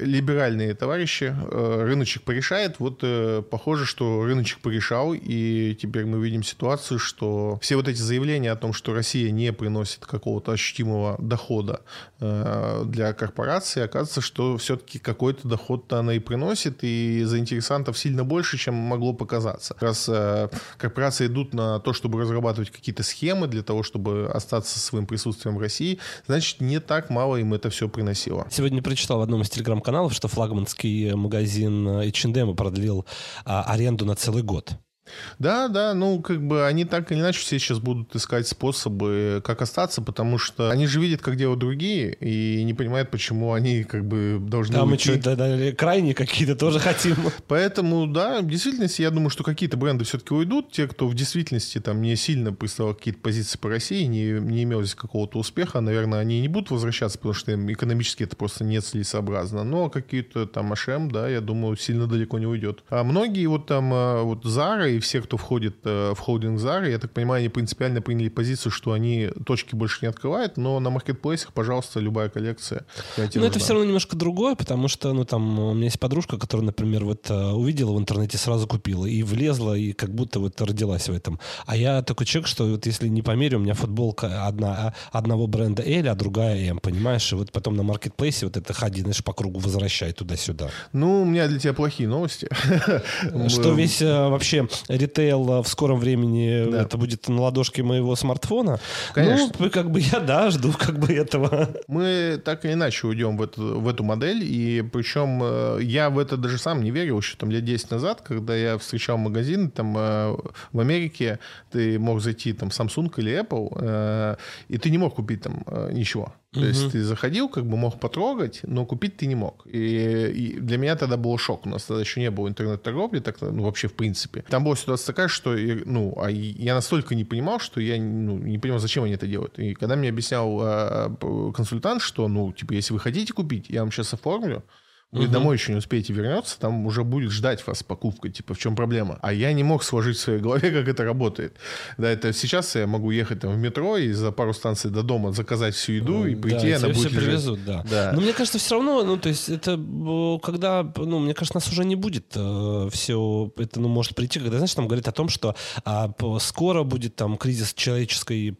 либеральные товарищи, э, рыночек порешает. Вот похоже, что рыночек порешал, и теперь мы видим ситуацию, что все вот эти заявления о том, что Россия не приносит какого-то ощутимого дохода для корпорации, оказывается, что все-таки какой-то доход-то она и приносит, и заинтересантов сильно больше, чем могло показаться. Раз корпорации идут на то, чтобы разрабатывать какие-то схемы для того, чтобы остаться своим присутствием в России, значит, не так мало им это все приносило. Сегодня прочитал в одном из телеграм-каналов, что флагманский магазин H&M продлил а, аренду на целый год. Да, да, ну, как бы они так или иначе все сейчас будут искать способы, как остаться, потому что они же видят, как делают другие, и не понимают, почему они как бы должны Да, уйти. мы что, да, да, крайние какие-то тоже хотим. Поэтому, да, в действительности, я думаю, что какие-то бренды все-таки уйдут, те, кто в действительности там не сильно представлял какие-то позиции по России, не, не имел здесь какого-то успеха, наверное, они не будут возвращаться, потому что им экономически это просто не целесообразно. Но какие-то там HM, да, я думаю, сильно далеко не уйдет. А многие вот там, а, вот Zara и все, кто входит э, в холдинг Zara, я так понимаю, они принципиально приняли позицию, что они точки больше не открывают, но на маркетплейсах, пожалуйста, любая коллекция. Но это все равно немножко другое, потому что, ну, там, у меня есть подружка, которая, например, вот э, увидела в интернете, сразу купила и влезла, и как будто вот родилась в этом. А я такой человек, что вот если не померю, у меня футболка одна, а, одного бренда L, а другая M, понимаешь? И вот потом на маркетплейсе вот это ходи, знаешь, по кругу возвращай туда-сюда. Ну, у меня для тебя плохие новости. Что весь э, вообще ритейл в скором времени да. это будет на ладошке моего смартфона. Конечно. Ну, как бы я, да, жду как бы этого. Мы так или иначе уйдем в эту, в эту модель, и причем э, я в это даже сам не верил еще там лет 10 назад, когда я встречал магазин там э, в Америке, ты мог зайти там Samsung или Apple, э, и ты не мог купить там ничего. То угу. есть ты заходил, как бы мог потрогать, но купить ты не мог. И, и для меня тогда был шок. У нас тогда еще не было интернет-торговли, так, ну, вообще в принципе. Там была ситуация такая, что ну, а я настолько не понимал, что я ну, не понимал, зачем они это делают. И когда мне объяснял э, консультант, что, ну, типа, если вы хотите купить, я вам сейчас оформлю, вы угу. домой еще не успеете вернуться, там уже будет ждать вас покупка, типа, в чем проблема. А я не мог сложить в своей голове, как это работает. Да, это сейчас я могу ехать там в метро и за пару станций до дома заказать всю еду и прийти, да, она будет все привезут, да. да. Но мне кажется, все равно, ну, то есть это когда, ну, мне кажется, нас уже не будет э, все, это, ну, может прийти, когда, знаешь, там говорит о том, что а, скоро будет там кризис человеческой,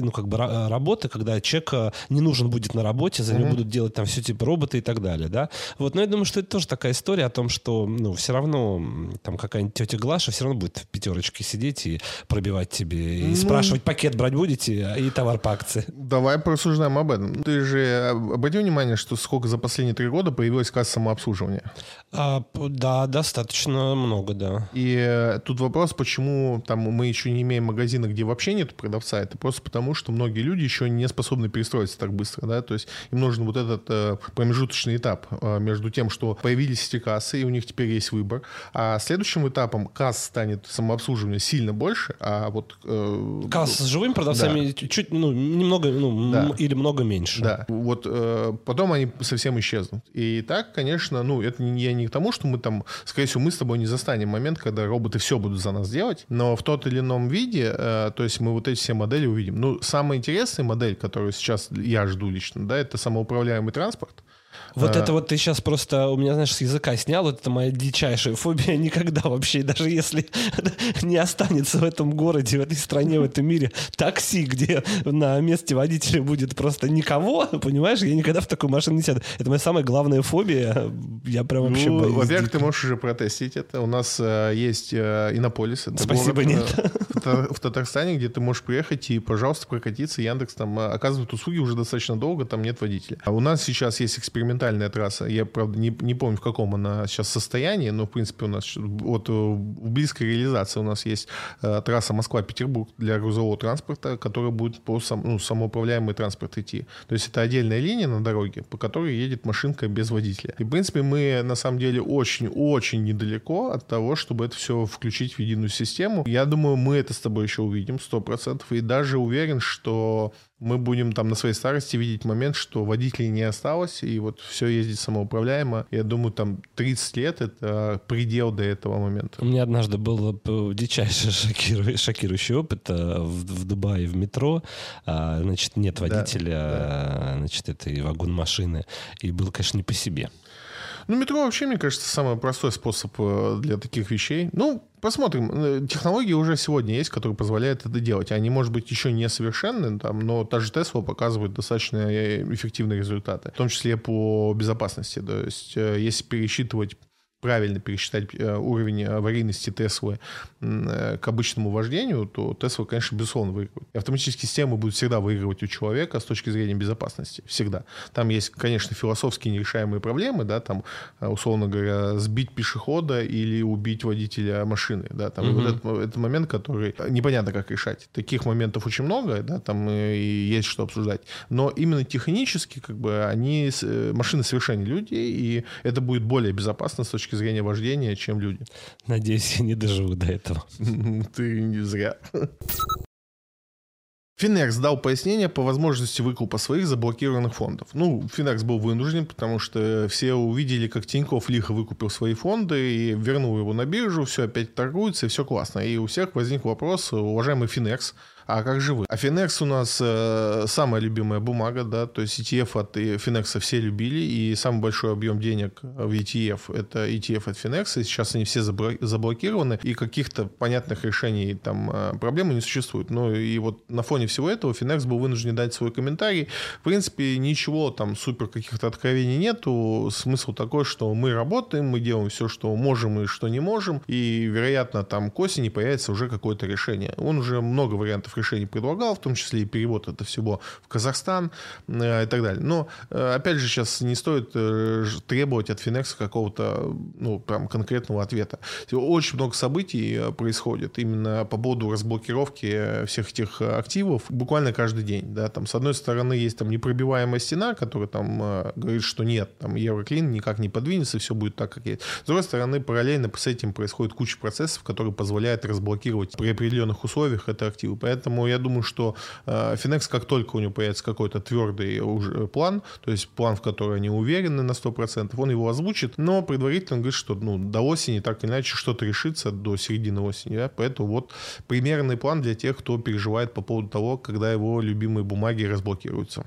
ну, как бы работы, когда человек э, не нужен будет на работе, за него угу. будут делать там все типа роботы и так далее, да. Вот Вот, но я думаю, что это тоже такая история о том, что, ну, все равно там какая-нибудь тетя Глаша все равно будет в пятерочке сидеть и пробивать тебе, и ну, спрашивать, пакет брать будете, и товар по акции. Давай порассуждаем об этом. Ты же обрати внимание, что сколько за последние три года появилась касса самообслуживания? А, да, достаточно много, да. И э, тут вопрос, почему там мы еще не имеем магазина, где вообще нет продавца, это просто потому, что многие люди еще не способны перестроиться так быстро, да, то есть им нужен вот этот э, промежуточный этап э, между тем, что появились эти кассы, и у них теперь есть выбор, а следующим этапом касс станет самообслуживание сильно больше, а вот... Э, касс с живыми продавцами да. чуть, ну, немного, ну, да. или много меньше. Да, вот э, потом они совсем исчезнут. И так, конечно, ну, это не, я не к тому, что мы там, скорее всего, мы с тобой не застанем момент, когда роботы все будут за нас делать, но в тот или ином виде, э, то есть мы вот эти все модели увидим. Ну, самая интересная модель, которую сейчас я жду лично, да, это самоуправляемый транспорт. Вот а... это вот ты сейчас просто у меня, знаешь, с языка снял. Вот это моя дичайшая фобия никогда вообще, даже если не останется в этом городе, в этой стране, в этом мире такси, где на месте водителя будет просто никого, понимаешь? Я никогда в такую машину не сяду. Это моя самая главная фобия. Я прям вообще ну, боюсь. Во-первых, ты можешь уже протестить это. У нас э, есть э, Иннополис. Спасибо, город, нет. Э, в, Татарстане, где ты можешь приехать и, пожалуйста, прокатиться. Яндекс там э, оказывает услуги уже достаточно долго, там нет водителя. А у нас сейчас есть эксперимент экспериментальная трасса. Я, правда, не, не помню, в каком она сейчас состоянии, но, в принципе, у нас вот э, в близкой реализации у нас есть э, трасса Москва-Петербург для грузового транспорта, которая будет по сам, ну, самоуправляемый транспорт идти. То есть это отдельная линия на дороге, по которой едет машинка без водителя. И, в принципе, мы, на самом деле, очень-очень недалеко от того, чтобы это все включить в единую систему. Я думаю, мы это с тобой еще увидим 100%. И даже уверен, что мы будем там на своей старости видеть момент, что водителей не осталось, и вот все ездит самоуправляемо. Я думаю, там 30 лет — это предел до этого момента. У меня однажды был дичайший шокиру... шокирующий опыт э, в, в Дубае в метро. А, значит, нет водителя, да, да. значит, этой вагон-машины. И был, конечно, не по себе. Ну, метро вообще, мне кажется, самый простой способ э, для таких вещей. Ну, посмотрим. Э, технологии уже сегодня есть, которые позволяют это делать. Они, может быть, еще не совершенны, там, но та же Tesla показывает достаточно э, эффективные результаты, в том числе по безопасности. То есть, если пересчитывать правильно пересчитать э, уровень аварийности Теслы э, к обычному вождению, то Тесла, конечно, безусловно выигрывает. Автоматические системы будут всегда выигрывать у человека с точки зрения безопасности. Всегда. Там есть, конечно, философские нерешаемые проблемы, да, там, э, условно говоря, сбить пешехода или убить водителя машины, да, там, угу. вот этот, этот момент, который непонятно, как решать. Таких моментов очень много, да, там и есть что обсуждать. Но именно технически, как бы, они, машины совершеннее людей, и это будет более безопасно с точки точки зрения вождения, чем люди. Надеюсь, я не доживу до этого. Ты не зря. Финекс дал пояснение по возможности выкупа своих заблокированных фондов. Ну, Финекс был вынужден, потому что все увидели, как Тиньков лихо выкупил свои фонды и вернул его на биржу, все опять торгуется, и все классно. И у всех возник вопрос, уважаемый Финекс, а как же вы? А Finex у нас э, самая любимая бумага, да, то есть ETF от Finex все любили, и самый большой объем денег в ETF это ETF от Finex, и сейчас они все заблокированы, и каких-то понятных решений там э, проблемы не существует. Ну и вот на фоне всего этого Finex был вынужден дать свой комментарий. В принципе, ничего там супер каких-то откровений нету. Смысл такой, что мы работаем, мы делаем все, что можем и что не можем, и, вероятно, там к осени появится уже какое-то решение. Он уже много вариантов решений предлагал, в том числе и перевод это всего в Казахстан э, и так далее. Но, э, опять же, сейчас не стоит э, требовать от Финекса какого-то, ну, прям конкретного ответа. Очень много событий происходит именно по поводу разблокировки всех этих активов буквально каждый день, да, там, с одной стороны, есть там непробиваемая стена, которая там говорит, что нет, там, Евроклин никак не подвинется, все будет так, как есть. С другой стороны, параллельно с этим происходит куча процессов, которые позволяют разблокировать при определенных условиях это активы. Поэтому Поэтому я думаю, что э, Finex, как только у него появится какой-то твердый уже план, то есть план, в который они уверены на 100%, он его озвучит, но предварительно он говорит, что ну, до осени так или иначе что-то решится до середины осени. Да? Поэтому вот примерный план для тех, кто переживает по поводу того, когда его любимые бумаги разблокируются.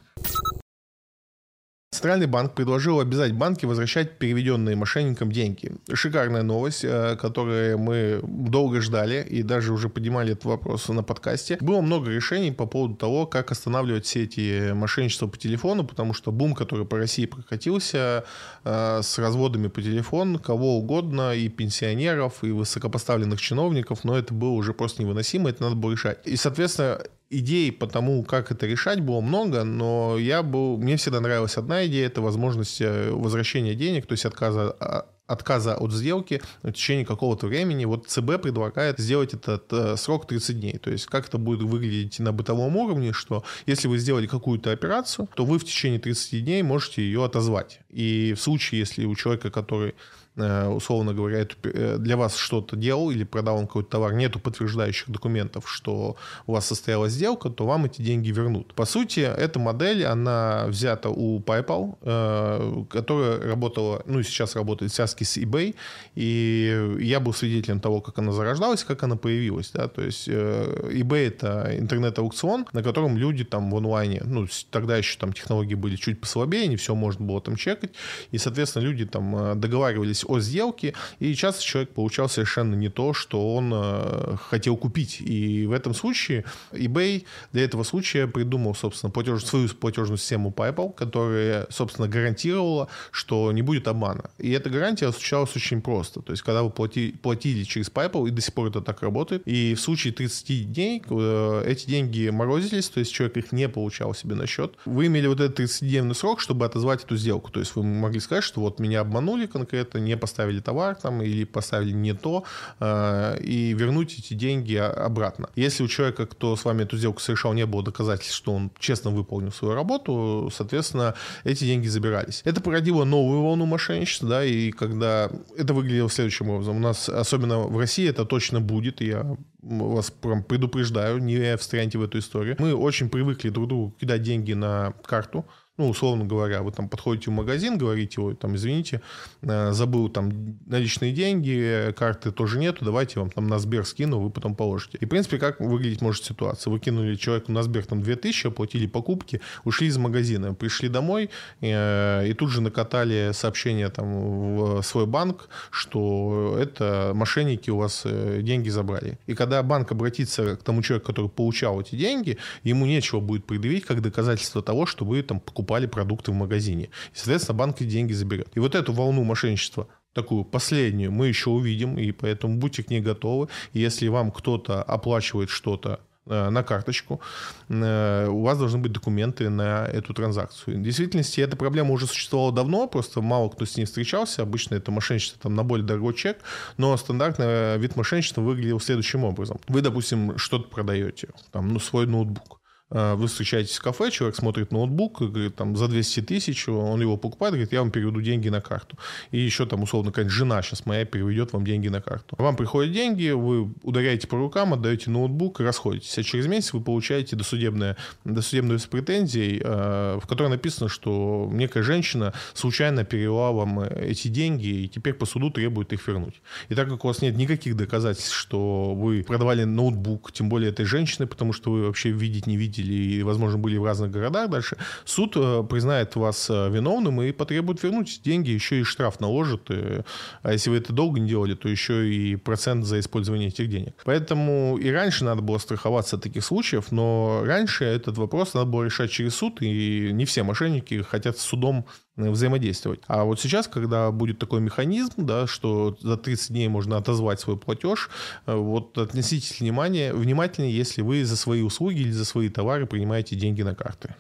Центральный банк предложил обязать банки возвращать переведенные мошенникам деньги. Шикарная новость, э, которую мы долго ждали и даже уже поднимали этот вопрос на подкасте. Было много решений по поводу того, как останавливать все эти мошенничества по телефону, потому что бум, который по России прокатился э, с разводами по телефону, кого угодно, и пенсионеров, и высокопоставленных чиновников, но это было уже просто невыносимо, это надо было решать. И, соответственно, идей по тому, как это решать, было много, но я был, мне всегда нравилась одна идея, это возможность э, возвращения денег, то есть отказа а, отказа от сделки в течение какого-то времени. Вот ЦБ предлагает сделать этот э, срок 30 дней. То есть как это будет выглядеть на бытовом уровне, что если вы сделали какую-то операцию, то вы в течение 30 дней можете ее отозвать. И в случае, если у человека, который Э, условно говоря, э, для вас что-то делал или продал вам какой-то товар, нету подтверждающих документов, что у вас состоялась сделка, то вам эти деньги вернут. По сути, эта модель, она взята у PayPal, э, которая работала, ну и сейчас работает в с eBay, и я был свидетелем того, как она зарождалась, как она появилась. Да? То есть eBay — это интернет-аукцион, на котором люди там в онлайне, ну, тогда еще там технологии были чуть послабее, не все можно было там чекать, и, соответственно, люди там договаривались договаривались о сделке, и часто человек получал совершенно не то, что он э, хотел купить. И в этом случае eBay для этого случая придумал, собственно, платеж, свою платежную систему PayPal, которая, собственно, гарантировала, что не будет обмана. И эта гарантия осуществлялась очень просто. То есть, когда вы плати, платили через PayPal, и до сих пор это так работает, и в случае 30 дней э, эти деньги морозились, то есть человек их не получал себе на счет, вы имели вот этот 30-дневный срок, чтобы отозвать эту сделку. То есть вы могли сказать, что вот меня обманули конкретно, не поставили товар там или поставили не то, э, и вернуть эти деньги обратно. Если у человека, кто с вами эту сделку совершал, не было доказательств, что он честно выполнил свою работу, соответственно, эти деньги забирались. Это породило новую волну мошенничества, да, и когда это выглядело следующим образом. У нас, особенно в России, это точно будет, я вас прям предупреждаю, не встряньте в эту историю. Мы очень привыкли друг другу кидать деньги на карту, ну, условно говоря, вы там подходите в магазин, говорите, ой, там, извините, э, забыл там наличные деньги, карты тоже нету, давайте вам там на Сбер скину, вы потом положите. И, в принципе, как выглядеть может ситуация? Вы кинули человеку на Сбер там 2000, оплатили покупки, ушли из магазина, пришли домой э, и тут же накатали сообщение там в свой банк, что это мошенники у вас э, деньги забрали. И когда банк обратится к тому человеку, который получал эти деньги, ему нечего будет предъявить как доказательство того, что вы там покупали покупали продукты в магазине. И, соответственно, банк эти деньги заберет. И вот эту волну мошенничества такую последнюю мы еще увидим, и поэтому будьте к ней готовы. И если вам кто-то оплачивает что-то э, на карточку, э, у вас должны быть документы на эту транзакцию. В действительности эта проблема уже существовала давно, просто мало кто с ней встречался. Обычно это мошенничество там, на более дорогой чек, но стандартный вид мошенничества выглядел следующим образом. Вы, допустим, что-то продаете, там, ну, свой ноутбук. А, вы встречаетесь в кафе, человек смотрит ноутбук, говорит, там, за 200 тысяч, он его покупает, говорит, я вам переведу деньги на карту. И еще там, условно, какая-нибудь жена сейчас моя переведет вам деньги на карту. Вам приходят деньги, вы ударяете по рукам, отдаете ноутбук и расходитесь. А через месяц вы получаете досудебное, досудебную с претензией, а, в которой написано, что некая женщина случайно перевела вам эти деньги и теперь по суду требует их вернуть. И так как у вас нет никаких доказательств, что вы продавали ноутбук, тем более этой женщины, потому что вы вообще видеть не видите ездили и, возможно, были в разных городах дальше, суд э, признает вас э, виновным и потребует вернуть деньги, еще и штраф наложит. А если вы это долго не делали, то еще и процент за использование этих денег. Поэтому и раньше надо было страховаться от таких случаев, но раньше этот вопрос надо было решать через суд, и не все мошенники хотят судом взаимодействовать. А вот сейчас, когда будет такой механизм, да, что за 30 дней можно отозвать свой платеж, э, вот относитесь внимание, внимательнее, если вы за свои услуги или за свои товары принимаете деньги на карты.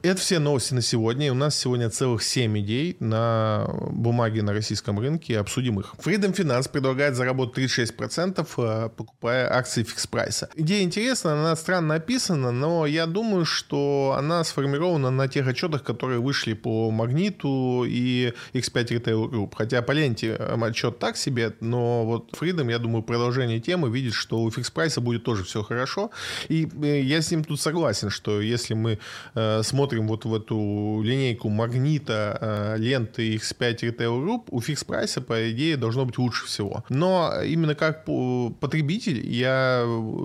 Это все новости на сегодня. У нас сегодня целых 7 идей на бумаге на российском рынке. Обсудим их. Freedom Finance предлагает заработать 36%, э, покупая акции фикс прайса. Идея интересная, она странно описана, но я думаю, что она сформирована на тех отчетах, которые вышли по Магниту и X5 Retail Group. Хотя по ленте э, отчет так себе, но вот Freedom, я думаю, продолжение темы видит, что у фикс прайса будет тоже все хорошо. И э, я с ним тут согласен, что если мы смотрим смотрим вот в эту линейку магнита, э, ленты X5 Retail Group, у фикс прайса, по идее, должно быть лучше всего. Но именно как потребитель, я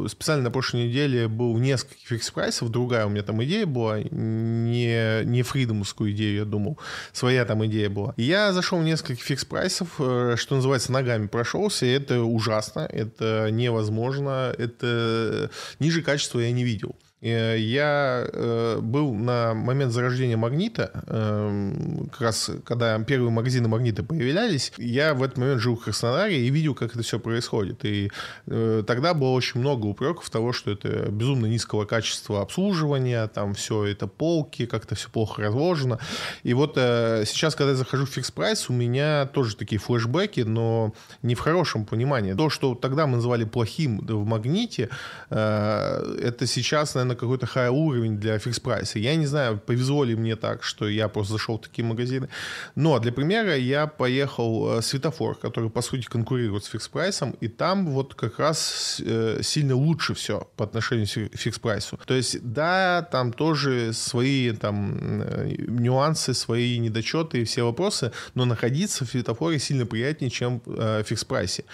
специально на прошлой неделе был в нескольких фикс прайсов, другая у меня там идея была, не, не фридомовскую идею я думал, своя там идея была. Я зашел в несколько фикс прайсов, э, что называется, ногами прошелся, и это ужасно, это невозможно, это ниже качества я не видел. Э, я э, был на момент зарождения «Магнита», эм, как раз когда первые магазины «Магнита» появлялись, я в этот момент жил в Краснодаре и видел, как это все происходит. И э, тогда было очень много упреков того, что это безумно низкого качества обслуживания, там все это полки, как-то все плохо разложено. И вот сейчас, когда я захожу в фикс прайс, у меня тоже такие флешбеки, но не в хорошем понимании. То, что тогда мы называли плохим в «Магните», это сейчас, наверное, какой-то high уровень для Fix Price а. Я не знаю, повезло ли мне так, что я просто зашел в такие магазины. Но для примера я поехал э, светофор, который, по сути, конкурирует с Fix Price ом, и там вот как раз э, сильно лучше все по отношению к Fix Price у. То есть, да, там тоже свои там э, нюансы, свои недочеты и все вопросы, но находиться в светофоре сильно приятнее, чем в Fix Price е.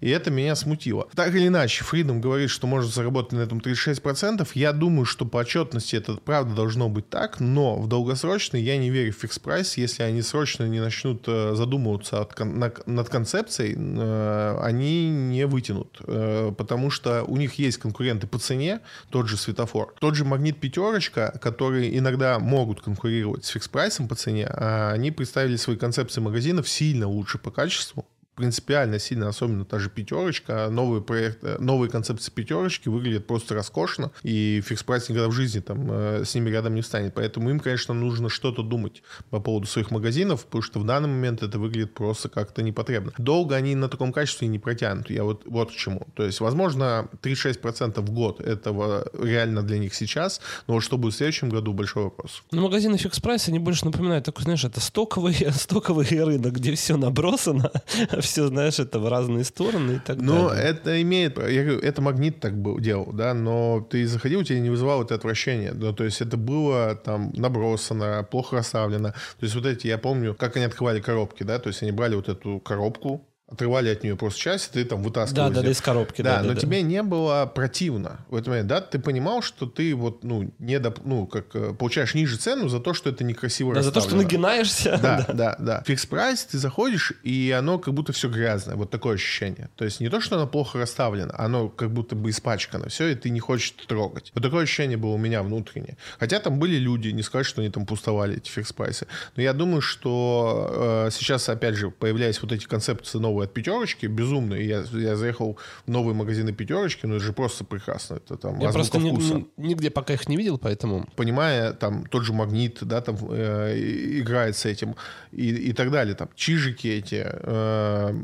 И это меня смутило. Так или иначе, Freedom говорит, что может заработать на этом 36%. Я думаю, думаю, что по отчетности это правда должно быть так, но в долгосрочный я не верю в Fix Price, если они срочно не начнут э, задумываться от, над, над концепцией, э, они не вытянут, э, потому что у них есть конкуренты по цене, тот же светофор, тот же магнит пятерочка, которые иногда могут конкурировать с Fix Price ом по цене, а они представили свои концепции магазинов сильно лучше по качеству, принципиально сильно, особенно та же пятерочка. Новый проект, э, новые концепции пятерочки выглядят просто роскошно, и Fix Price никогда в жизни там э, с ними рядом не встанет. Поэтому им, конечно, нужно что-то думать по поводу своих магазинов, потому что в данный момент это выглядит просто как-то непотребно. Долго они на таком качестве не протянут. Я вот, вот к чему. То есть, возможно, 36% в год этого реально для них сейчас, но вот что будет в следующем году, большой вопрос. Ну, магазины Fix Price, они больше напоминают такой, знаешь, это стоковый, стоковый рынок, где все набросано, все, знаешь, это в разные стороны и так но далее. это имеет, я говорю, это магнит так был, делал, да, но ты заходил, тебя не вызывало это отвращение, ну, то есть это было там набросано, плохо расставлено, то есть вот эти, я помню, как они открывали коробки, да, то есть они брали вот эту коробку, отрывали от нее просто часть, и ты там вытаскивал. Да, да, да, из коробки. Да, да но да, тебе не было противно в этот момент, да? Ты понимал, что ты вот, ну, не доп, ну, как э, получаешь ниже цену за то, что это некрасиво Да, за то, что нагинаешься. Да, да, да. да. Fix Price, ты заходишь, и оно как будто все грязное. Вот такое ощущение. То есть не то, что оно плохо расставлено, оно как будто бы испачкано. Все, и ты не хочешь трогать. Вот такое ощущение было у меня внутреннее. Хотя там были люди, не сказать, что они там пустовали, эти Fix Price ы. Но я думаю, что э, сейчас, опять же, появляясь вот эти концепции новые от пятерочки, безумные. Я, я заехал в новые магазины пятерочки, но это же просто прекрасно. Это там Я просто ни, нигде пока их не видел, поэтому... Понимая, там тот же магнит, да, там э, играет с этим и, и так далее. Там чижики эти, э,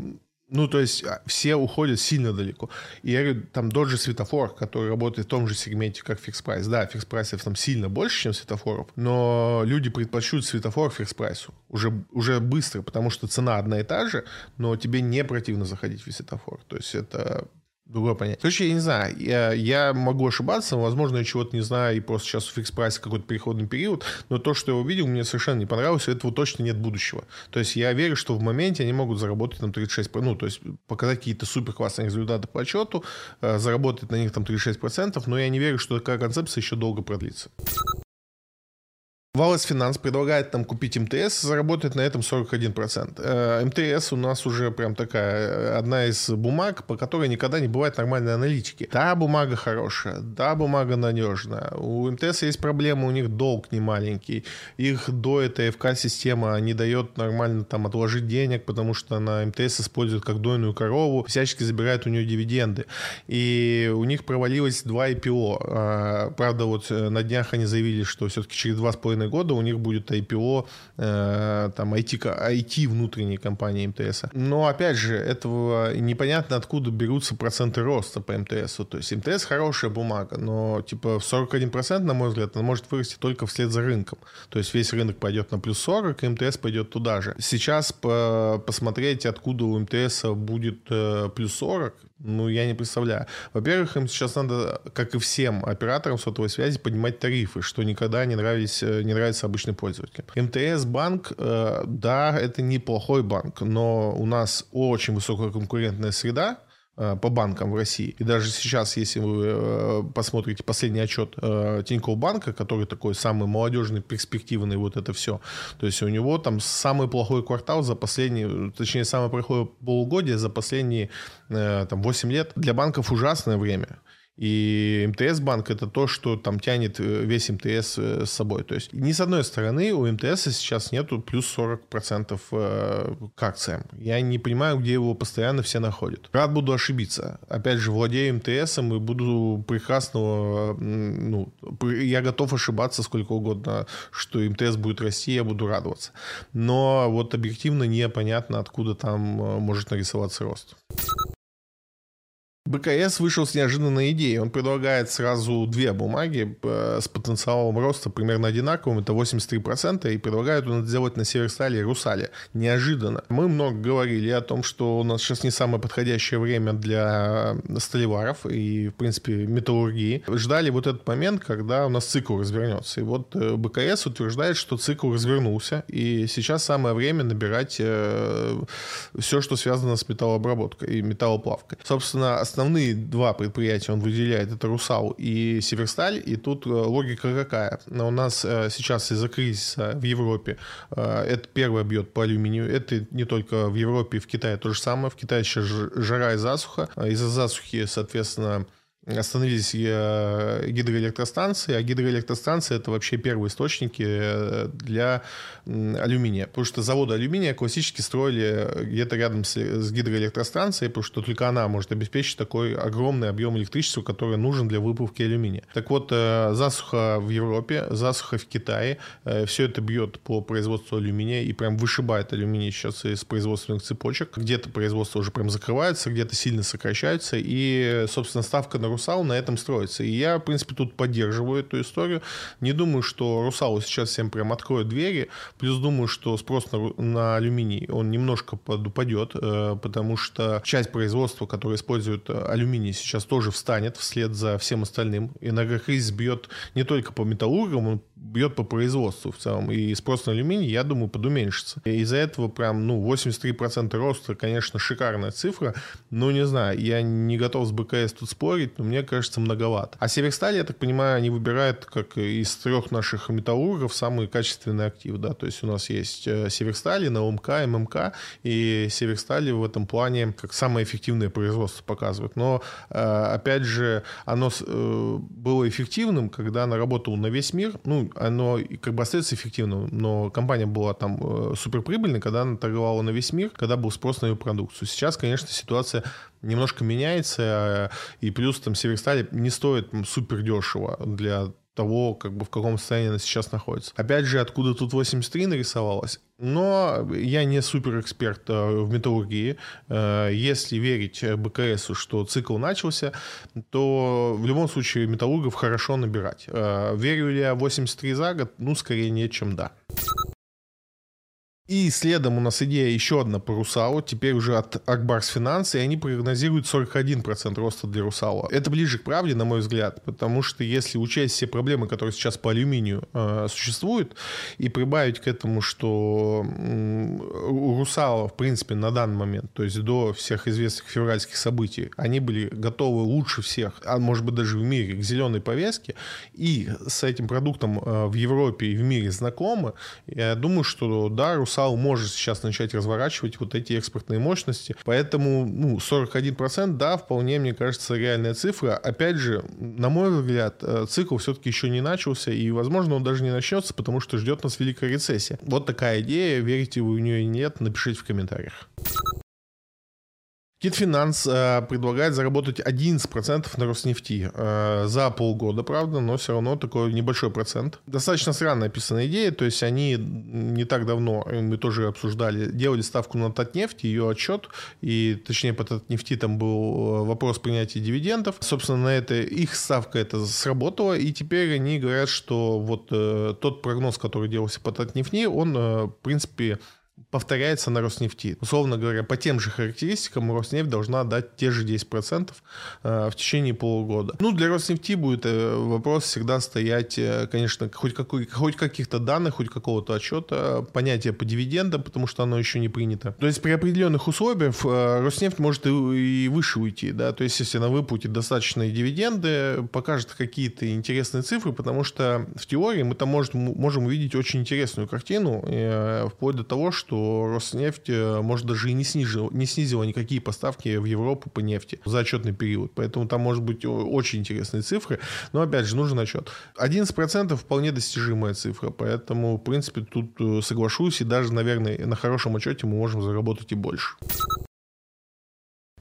ну, то есть а, все уходят сильно далеко. И я говорю, там тот же светофор, который работает в том же сегменте, как Fix Price. Да, Fix Price ов там сильно больше, чем светофоров, но люди предпочтут светофор Fix Price у уже, уже быстро, потому что цена одна и та же, но тебе не противно заходить в светофор. То есть это другое понятие. Короче, я не знаю, я, я могу ошибаться, возможно, я чего-то не знаю, и просто сейчас у Fix Price а какой-то переходный период, но то, что я увидел, мне совершенно не понравилось, и этого точно нет будущего. То есть я верю, что в моменте они могут заработать там 36, ну, то есть показать какие-то супер классные результаты по отчету, э, заработать на них там 36%, но я не верю, что такая концепция еще долго продлится. Валас Финанс предлагает нам купить МТС, заработать на этом 41%. Э, МТС у нас уже прям такая э, одна из бумаг, по которой никогда не бывает нормальной аналитики. Да, бумага хорошая, да, бумага надежная. У МТС есть проблемы, у них долг не маленький. Их до этой ФК-система не дает нормально там отложить денег, потому что на МТС используют как дойную корову, всячески забирают у нее дивиденды. И у них провалилось два IPO. А, правда, вот э, на днях они заявили, что все-таки через два с половиной половиной года у них будет IPO, э, там, IT, IT внутренней компании МТС. Но, опять же, этого непонятно, откуда берутся проценты роста по МТС. То есть МТС хорошая бумага, но, типа, в 41%, на мой взгляд, она может вырасти только вслед за рынком. То есть весь рынок пойдет на плюс 40, и МТС пойдет туда же. Сейчас по посмотреть, откуда у МТС будет э, плюс 40, Ну, я не представляю. Во-первых, им сейчас надо, как и всем операторам сотовой связи, поднимать тарифы, что никогда не, нравились, э, не нравится обычным пользователям. МТС банк, э, да, это неплохой банк, но у нас очень высокая конкурентная среда, по банкам в России. И даже сейчас, если вы э, посмотрите последний отчет э, Тинькофф банка, который такой самый молодежный, перспективный, вот это все, то есть у него там самый плохой квартал за последние, точнее, самое плохое полугодие за последние там 8 лет. Для банков ужасное время. И МТС банк это то, что там тянет э, весь МТС э, с собой. То есть ни с одной стороны у МТС сейчас нету плюс 40% э, к акциям. Я не понимаю, где его постоянно все находят. Рад буду ошибиться. Опять же, владею МТСом и буду прекрасного... Ну, я готов ошибаться сколько угодно, что МТС будет расти, я буду радоваться. Но вот объективно непонятно, откуда там может нарисоваться рост. БКС вышел с неожиданной идеей. Он предлагает сразу две бумаги э, с потенциалом роста примерно одинаковым, это 83%, и предлагают он это сделать на Северстале и Русале. Неожиданно. Мы много говорили о том, что у нас сейчас не самое подходящее время для столеваров и, в принципе, металлургии. Ждали вот этот момент, когда у нас цикл развернется. И вот э, БКС утверждает, что цикл развернулся, и сейчас самое время набирать э, все, что связано с металлообработкой и металлоплавкой. Собственно, основные два предприятия он выделяет, это «Русал» и «Северсталь», и тут э, логика какая? У нас э, сейчас из-за кризиса в Европе э, это первое бьет по алюминию, это не только в Европе, в Китае то же самое, в Китае сейчас жара и засуха, из-за засухи, соответственно, остановились э, гидроэлектростанции, а гидроэлектростанции это вообще первые источники э, для алюминия. Потому что заводы алюминия классически строили где-то рядом с, гидроэлектростанцией, потому что только она может обеспечить такой огромный объем электричества, который нужен для выплавки алюминия. Так вот, э, засуха в Европе, засуха в Китае, все это бьет по производству алюминия и прям вышибает алюминий сейчас из производственных цепочек. Где-то производство уже прям закрывается, где-то сильно сокращается, и, собственно, ставка на Русал на этом строится. И я, в принципе, тут поддерживаю эту историю. Не думаю, что Русалу сейчас всем прям откроют двери. Плюс думаю, что спрос на, на алюминий, он немножко подупадет, э, потому что часть производства, которое использует э, алюминий, сейчас тоже встанет вслед за всем остальным. Энергокризис бьет не только по металлургам, он бьет по производству в целом. И спрос на алюминий, я думаю, подуменьшится. И из-за этого прям, ну, 83% роста, конечно, шикарная цифра. Но не знаю, я не готов с БКС тут спорить, мне кажется, многовато. А Северсталь, я так понимаю, они выбирают, как из трех наших металлургов, самый качественный актив, да. То есть у нас есть э, Северсталь, НЛМК, ММК, и Северсталь в этом плане как самое эффективное производство показывает. Но, э, опять же, оно э, было эффективным, когда оно работало на весь мир. Ну, оно как бы остается эффективным, но компания была там суперприбыльной, когда она торговала на весь мир, когда был спрос на ее продукцию. Сейчас, конечно, ситуация немножко меняется, и плюс там Северсталь не стоит супер дешево для того, как бы в каком состоянии она сейчас находится. Опять же, откуда тут 83 нарисовалось? Но я не супер эксперт э, в металлургии. Э, если верить БКСу, что цикл начался, то в любом случае металлургов хорошо набирать. Э, верю ли я 83 за год? Ну, скорее нет, чем да. И следом у нас идея еще одна по Русалу, теперь уже от Акбарс Финанс, и они прогнозируют 41% роста для Русала. Это ближе к правде, на мой взгляд, потому что если учесть все проблемы, которые сейчас по алюминию э, существуют, и прибавить к этому, что э, у Русала, в принципе, на данный момент, то есть до всех известных февральских событий, они были готовы лучше всех, а может быть даже в мире, к зеленой повестке, и с этим продуктом э, в Европе и в мире знакомы, я думаю, что да, Русал Русал может сейчас начать разворачивать вот эти экспортные мощности. Поэтому ну, 41%, да, вполне, мне кажется, реальная цифра. Опять же, на мой взгляд, э, цикл все-таки еще не начался, и, возможно, он даже не начнется, потому что ждет нас великая рецессия. Вот такая идея. Верите вы в нее или нет, напишите в комментариях. Китфинанс э, предлагает заработать 11% на Роснефти э, за полгода, правда, но все равно такой небольшой процент. Достаточно странно описанная идея, то есть они не так давно, э, мы тоже обсуждали, делали ставку на Татнефть, ее отчет, и точнее по Татнефти там был э, вопрос принятия дивидендов. Собственно, на это их ставка это сработала, и теперь они говорят, что вот э, тот прогноз, который делался по Татнефти, он, э, в принципе, повторяется на Роснефти. Условно говоря, по тем же характеристикам Роснефть должна дать те же 10% э, в течение полугода. Ну, для Роснефти будет э, вопрос всегда стоять, э, конечно, хоть, какой, хоть каких-то данных, хоть какого-то отчета, понятие по дивидендам, потому что оно еще не принято. То есть при определенных условиях Роснефть может и, выше уйти, да, то есть если она выпутит достаточные дивиденды, покажет какие-то интересные цифры, потому что в теории мы там может, можем увидеть очень интересную картину, вплоть до того, что Роснефть может даже и не снизила, не снизила никакие поставки в Европу по нефти за отчетный период. Поэтому там может быть очень интересные цифры. Но опять же, нужен отчет. 11% вполне достижимая цифра. Поэтому, в принципе, тут э, соглашусь. И даже, наверное, на хорошем отчете мы можем заработать и больше.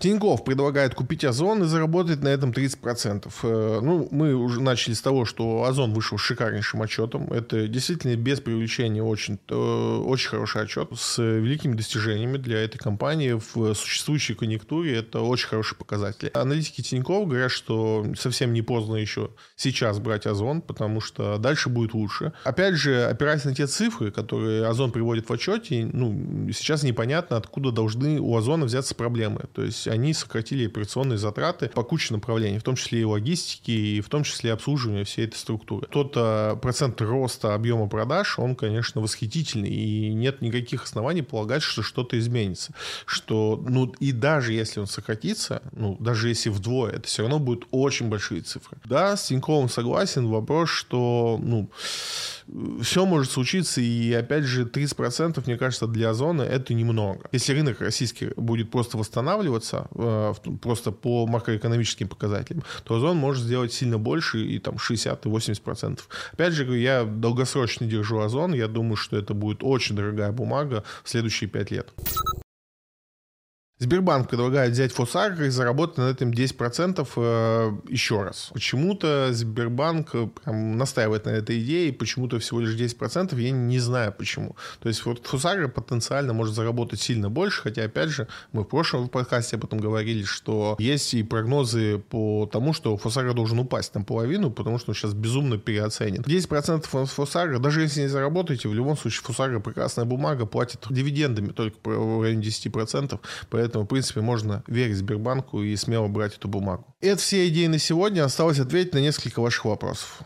Тиньков предлагает купить Озон и заработать на этом 30%. Э, ну, мы уже начали с того, что Озон вышел шикарнейшим отчетом. Это действительно без привлечения очень, э, очень хороший отчет с великими достижениями для этой компании в существующей конъюнктуре. Это очень хороший показатель. Аналитики Тиньков говорят, что совсем не поздно еще сейчас брать Озон, потому что дальше будет лучше. Опять же, опираясь на те цифры, которые Озон приводит в отчете, ну, сейчас непонятно, откуда должны у Озона взяться проблемы. То есть они сократили операционные затраты по куче направлений, в том числе и логистики, и в том числе обслуживания всей этой структуры. Тот а, процент роста объема продаж, он, конечно, восхитительный, и нет никаких оснований полагать, что что-то изменится. Что, ну, и даже если он сократится, ну, даже если вдвое, это все равно будут очень большие цифры. Да, с Тиньковым согласен, вопрос, что, ну, все может случиться, и опять же 30% мне кажется для Озона это немного. Если рынок российский будет просто восстанавливаться, э, просто по макроэкономическим показателям, то Озон может сделать сильно больше, и там 60-80%. Опять же, я долгосрочно держу Озон, я думаю, что это будет очень дорогая бумага в следующие 5 лет. Сбербанк предлагает взять Фосагро и заработать на этом 10% э, еще раз. Почему-то Сбербанк э, прям настаивает на этой идее, и почему-то всего лишь 10%, я не знаю почему. То есть вот Фосагро потенциально может заработать сильно больше, хотя, опять же, мы в прошлом подкасте об этом говорили, что есть и прогнозы по тому, что Фосагро должен упасть на половину, потому что он сейчас безумно переоценен. 10% Фосагро, даже если не заработаете, в любом случае Фосагро прекрасная бумага, платит дивидендами только в районе 10%, поэтому Поэтому, в принципе, можно верить Сбербанку и смело брать эту бумагу. Это все идеи на сегодня. Осталось ответить на несколько ваших вопросов.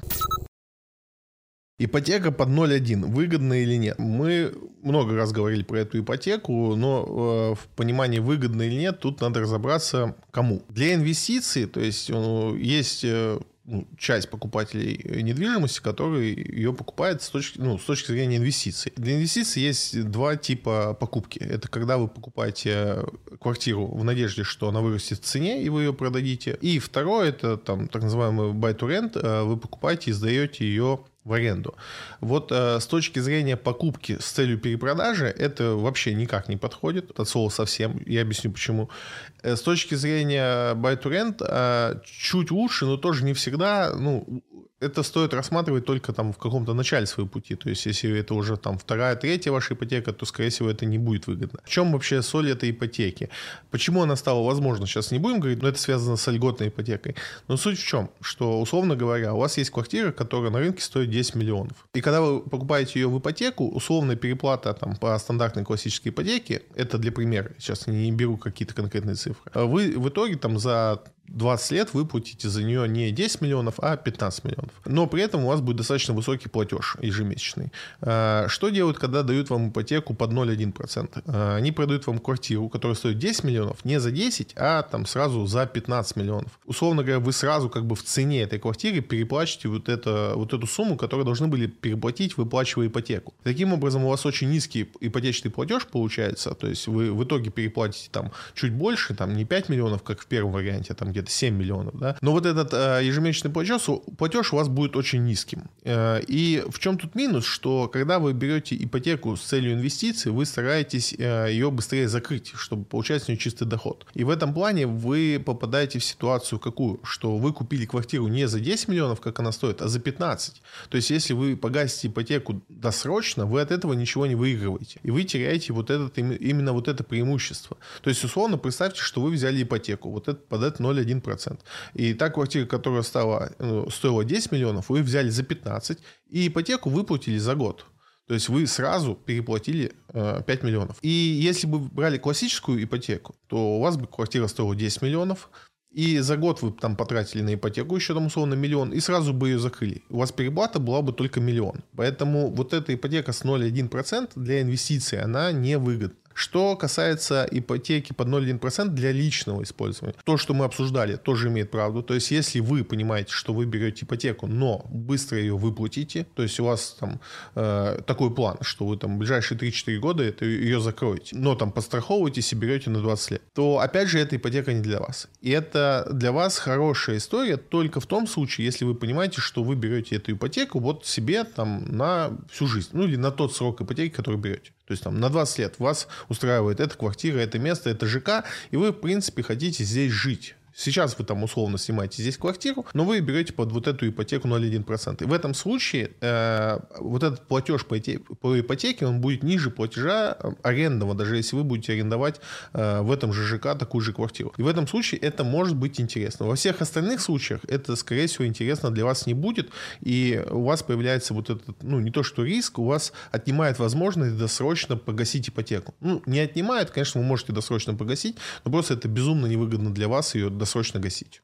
Ипотека под 0,1. Выгодно или нет? Мы много раз говорили про эту ипотеку, но э, в понимании выгодно или нет, тут надо разобраться кому. Для инвестиций, то есть ну, есть э, ну, часть покупателей недвижимости, которые ее покупают с точки, ну, с точки зрения инвестиций. Для инвестиций есть два типа покупки. Это когда вы покупаете квартиру в надежде, что она вырастет в цене, и вы ее продадите. И второе, это там так называемый buy to rent. Э, вы покупаете и сдаете ее в аренду. Вот э, с точки зрения покупки с целью перепродажи это вообще никак не подходит от слова совсем. Я объясню почему. Э, с точки зрения buy to rent э, чуть лучше, но тоже не всегда. Ну, это стоит рассматривать только там в каком-то начале своего пути. То есть, если это уже там вторая, третья ваша ипотека, то, скорее всего, это не будет выгодно. В чем вообще соль этой ипотеки? Почему она стала возможна? Сейчас не будем говорить, но это связано с льготной ипотекой. Но суть в чем? Что, условно говоря, у вас есть квартира, которая на рынке стоит 10 миллионов. И когда вы покупаете ее в ипотеку, условная переплата там по стандартной классической ипотеке, это для примера, сейчас не беру какие-то конкретные цифры, вы в итоге там за 20 лет вы платите за нее не 10 миллионов, а 15 миллионов. Но при этом у вас будет достаточно высокий платеж ежемесячный. А, что делают, когда дают вам ипотеку под 0,1%? А, они продают вам квартиру, которая стоит 10 миллионов, не за 10, а там сразу за 15 миллионов. Условно говоря, вы сразу как бы в цене этой квартиры переплачиваете вот, это, вот эту сумму, которую должны были переплатить, выплачивая ипотеку. Таким образом, у вас очень низкий ипотечный платеж получается, то есть вы в итоге переплатите там чуть больше, там не 5 миллионов, как в первом варианте, там где-то 7 миллионов, да. Но вот этот э, ежемесячный платеж, платеж у вас будет очень низким. Э, и в чем тут минус, что когда вы берете ипотеку с целью инвестиций, вы стараетесь э, ее быстрее закрыть, чтобы получать с нее чистый доход. И в этом плане вы попадаете в ситуацию какую? Что вы купили квартиру не за 10 миллионов, как она стоит, а за 15. То есть, если вы погасите ипотеку досрочно, вы от этого ничего не выигрываете. И вы теряете вот этот, именно вот это преимущество. То есть, условно, представьте, что вы взяли ипотеку вот это, под это 0,1%. И та квартира, которая стала, ну, стоила 10 миллионов, вы взяли за 15 и ипотеку выплатили за год. То есть вы сразу переплатили э, 5 миллионов. И если бы брали классическую ипотеку, то у вас бы квартира стоила 10 миллионов, и за год вы там потратили на ипотеку еще там условно миллион, и сразу бы ее закрыли. У вас переплата была бы только миллион. Поэтому вот эта ипотека с 0,1% для инвестиций, она невыгодна. Что касается ипотеки под 0,1% для личного использования, то, что мы обсуждали, тоже имеет правду. То есть, если вы понимаете, что вы берете ипотеку, но быстро ее выплатите, то есть у вас там э, такой план, что вы там в ближайшие 3-4 года это, ее закроете, но там подстраховываетесь и берете на 20 лет, то опять же эта ипотека не для вас. И это для вас хорошая история только в том случае, если вы понимаете, что вы берете эту ипотеку вот себе там на всю жизнь, ну или на тот срок ипотеки, который берете. То есть там на 20 лет вас устраивает эта квартира, это место, это ЖК, и вы, в принципе, хотите здесь жить. Сейчас вы там условно снимаете здесь квартиру, но вы берете под вот эту ипотеку 0,1%. И в этом случае э, вот этот платеж по, по ипотеке, он будет ниже платежа э, арендного, даже если вы будете арендовать э, в этом же ЖК такую же квартиру. И в этом случае это может быть интересно. Во всех остальных случаях это, скорее всего, интересно для вас не будет, и у вас появляется вот этот, ну, не то что риск, у вас отнимает возможность досрочно погасить ипотеку. Ну, не отнимает, конечно, вы можете досрочно погасить, но просто это безумно невыгодно для вас ее досрочно гасить.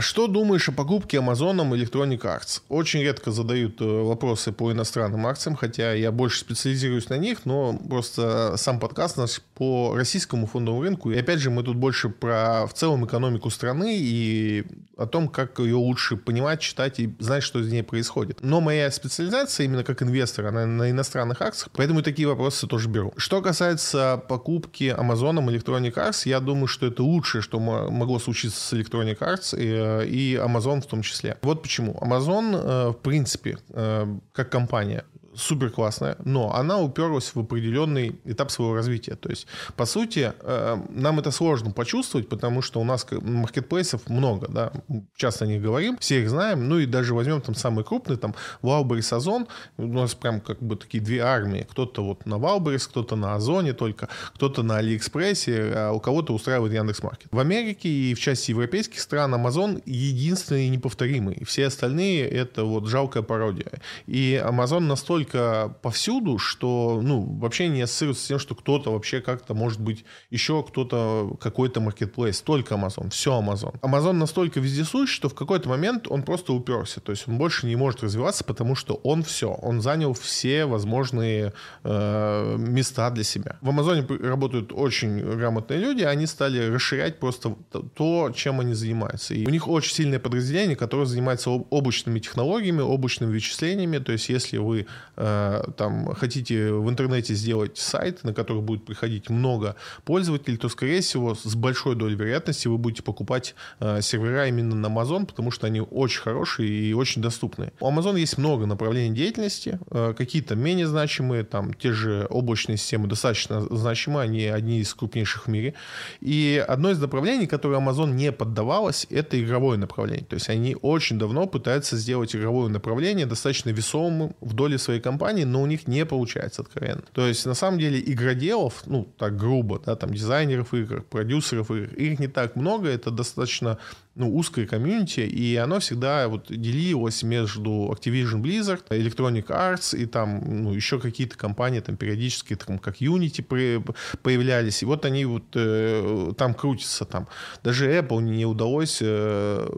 Что думаешь о покупке Амазоном Electronic Arts? Очень редко задают э, вопросы по иностранным акциям, хотя я больше специализируюсь на них, но просто сам подкаст у нас по российскому фондовому рынку. И опять же, мы тут больше про в целом экономику страны и о том, как ее лучше понимать, читать и знать, что с ней происходит. Но моя специализация именно как инвестор, она на иностранных акциях, поэтому такие вопросы тоже беру. Что касается покупки Амазоном Electronic Arts, я думаю, что это лучшее, что могло случиться с Electronic Arts. И Э, и Amazon в том числе. Вот почему. Amazon, э, в принципе, э, как компания, супер классная, но она уперлась в определенный этап своего развития. То есть, по сути, э, нам это сложно почувствовать, потому что у нас маркетплейсов много, да, часто о них говорим, все их знаем, ну и даже возьмем там самый крупный, там, Wildberries, Озон, у нас прям как бы такие две армии, кто-то вот на Wildberries, кто-то на Озоне только, кто-то на Алиэкспрессе, а у кого-то устраивает Яндекс.Маркет. В Америке и в части европейских стран Amazon единственный и неповторимый, все остальные это вот жалкая пародия. И Amazon настолько настолько повсюду, что, ну, вообще не ассоциируется с тем, что кто-то вообще как-то, может быть, еще кто-то, какой-то маркетплейс, только Amazon, все Amazon. Amazon настолько вездесущ, что в какой-то момент он просто уперся, то есть он больше не может развиваться, потому что он все, он занял все возможные э, места для себя. В Амазоне работают очень грамотные люди, они стали расширять просто то, чем они занимаются. И у них очень сильное подразделение, которое занимается облачными технологиями, облачными вычислениями, то есть если вы там хотите в интернете сделать сайт, на который будет приходить много пользователей, то, скорее всего, с большой долей вероятности вы будете покупать э, сервера именно на Amazon, потому что они очень хорошие и очень доступные. У Amazon есть много направлений деятельности, э, какие-то менее значимые, там те же облачные системы достаточно значимы, они одни из крупнейших в мире. И одно из направлений, которое Amazon не поддавалось, это игровое направление. То есть они очень давно пытаются сделать игровое направление достаточно весомым в доле своей компании компании, но у них не получается откровенно. То есть, на самом деле, игроделов, ну, так грубо, да, там, дизайнеров игр, продюсеров игр, их не так много, это достаточно ну, узкое комьюнити, и оно всегда вот делилось между Activision Blizzard, Electronic Arts и там, ну, еще какие-то компании там периодически, там, как Unity появлялись, и вот они вот э, там крутятся там. Даже Apple не удалось э,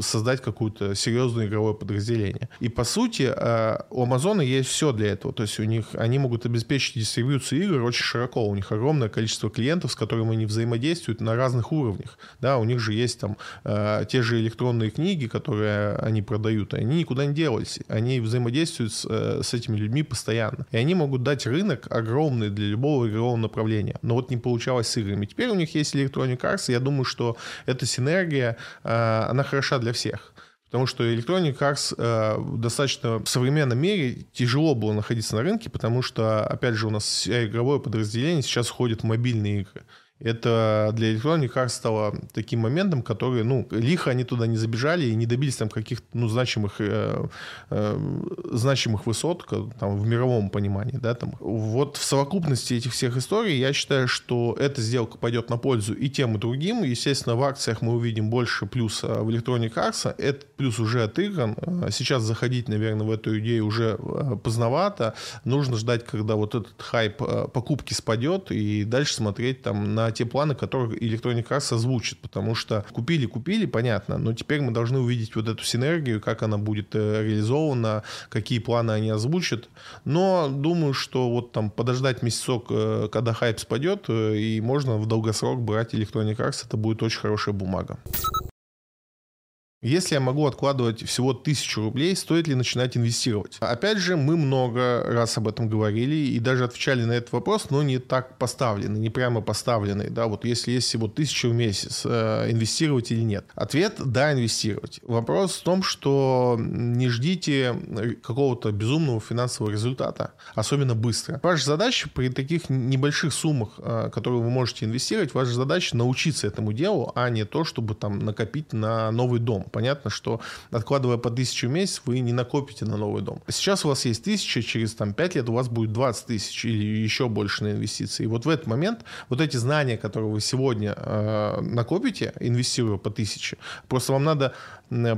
создать какое-то серьезное игровое подразделение. И, по сути, э, у Amazon есть все для этого, то есть у них, они могут обеспечить дистрибьюцию игр очень широко, у них огромное количество клиентов, с которыми они взаимодействуют на разных уровнях, да, у них же есть там э, те же электронные книги, которые они продают, они никуда не делались. Они взаимодействуют с, э, с этими людьми постоянно. И они могут дать рынок огромный для любого игрового направления. Но вот не получалось с играми. Теперь у них есть Electronic Arts, и я думаю, что эта синергия, э, она хороша для всех. Потому что Electronic Arts э, в достаточно в современном мире тяжело было находиться на рынке, потому что, опять же, у нас игровое подразделение сейчас входит в мобильные игры. Это для Electronic Arts стало таким моментом, который, ну, лихо они туда не забежали и не добились там каких-то, ну, значимых, э, э, значимых высот, там, в мировом понимании, да, там. Вот в совокупности этих всех историй я считаю, что эта сделка пойдет на пользу и тем, и другим. Естественно, в акциях мы увидим больше плюса в Electronic Arts. Этот плюс уже отыгран. Сейчас заходить, наверное, в эту идею уже э, поздновато. Нужно ждать, когда вот этот хайп э, покупки спадет, и дальше смотреть там на те планы, которые Electronic Arts озвучит. Потому что купили-купили, понятно, но теперь мы должны увидеть вот эту синергию, как она будет э, реализована, какие планы они озвучат. Но думаю, что вот там подождать месяцок, когда хайп спадет, и можно в долгосрок брать Electronic Arts, это будет очень хорошая бумага. Если я могу откладывать всего тысячу рублей, стоит ли начинать инвестировать? Опять же, мы много раз об этом говорили и даже отвечали на этот вопрос, но не так поставленный, не прямо поставленный. Да, вот если есть всего тысяча в месяц, э, инвестировать или нет? Ответ – да, инвестировать. Вопрос в том, что не ждите какого-то безумного финансового результата, особенно быстро. Ваша задача при таких небольших суммах, э, которые вы можете инвестировать, ваша задача научиться этому делу, а не то, чтобы там накопить на новый дом понятно, что откладывая по тысячу в месяц, вы не накопите на новый дом. Сейчас у вас есть тысяча, через там 5 лет у вас будет 20 тысяч или еще больше на инвестиции. И вот в этот момент вот эти знания, которые вы сегодня э, накопите, инвестируя по тысяче, просто вам надо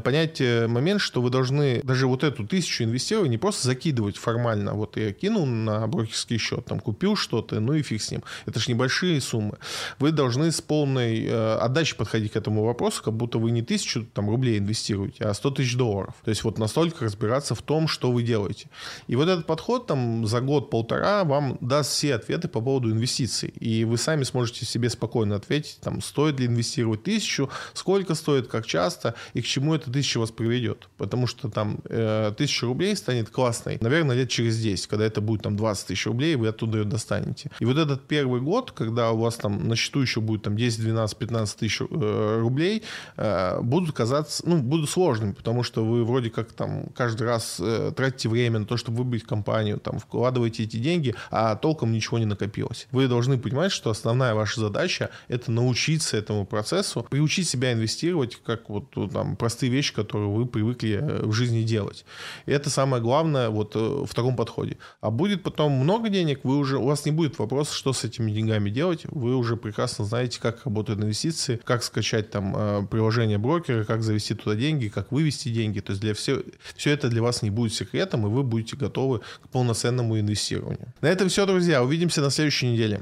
понять э, момент, что вы должны даже вот эту тысячу инвестировать не просто закидывать формально. Вот я кинул на брокерский счет, там купил что-то, ну и фиг с ним. Это же небольшие суммы. Вы должны с полной э, отдачей подходить к этому вопросу, как будто вы не тысячу там, рублей инвестируете, а 100 тысяч долларов. То есть вот настолько разбираться в том, что вы делаете. И вот этот подход там за год-полтора вам даст все ответы по поводу инвестиций. И вы сами сможете себе спокойно ответить, там, стоит ли инвестировать тысячу, сколько стоит, как часто и к чему эта тысяча вас приведет. Потому что там э, тысяча рублей станет классной, наверное, лет через 10, когда это будет там 20 тысяч рублей, вы оттуда ее достанете. И вот этот первый год, когда у вас там на счету еще будет там 10, 12, 15 тысяч э, рублей, э, будут казаться ну, будут сложными, потому что вы вроде как там каждый раз э, тратите время на то, чтобы выбрать компанию, там, вкладываете эти деньги, а толком ничего не накопилось. Вы должны понимать, что основная ваша задача — это научиться этому процессу, приучить себя инвестировать, как вот ну, там простые вещи, которые вы привыкли э, в жизни делать. И это самое главное вот э, в таком подходе. А будет потом много денег, вы уже, у вас не будет вопроса, что с этими деньгами делать, вы уже прекрасно знаете, как работают инвестиции, как скачать там э, приложение брокера, как завести завести туда деньги, как вывести деньги. То есть для все, все это для вас не будет секретом, и вы будете готовы к полноценному инвестированию. На этом все, друзья. Увидимся на следующей неделе.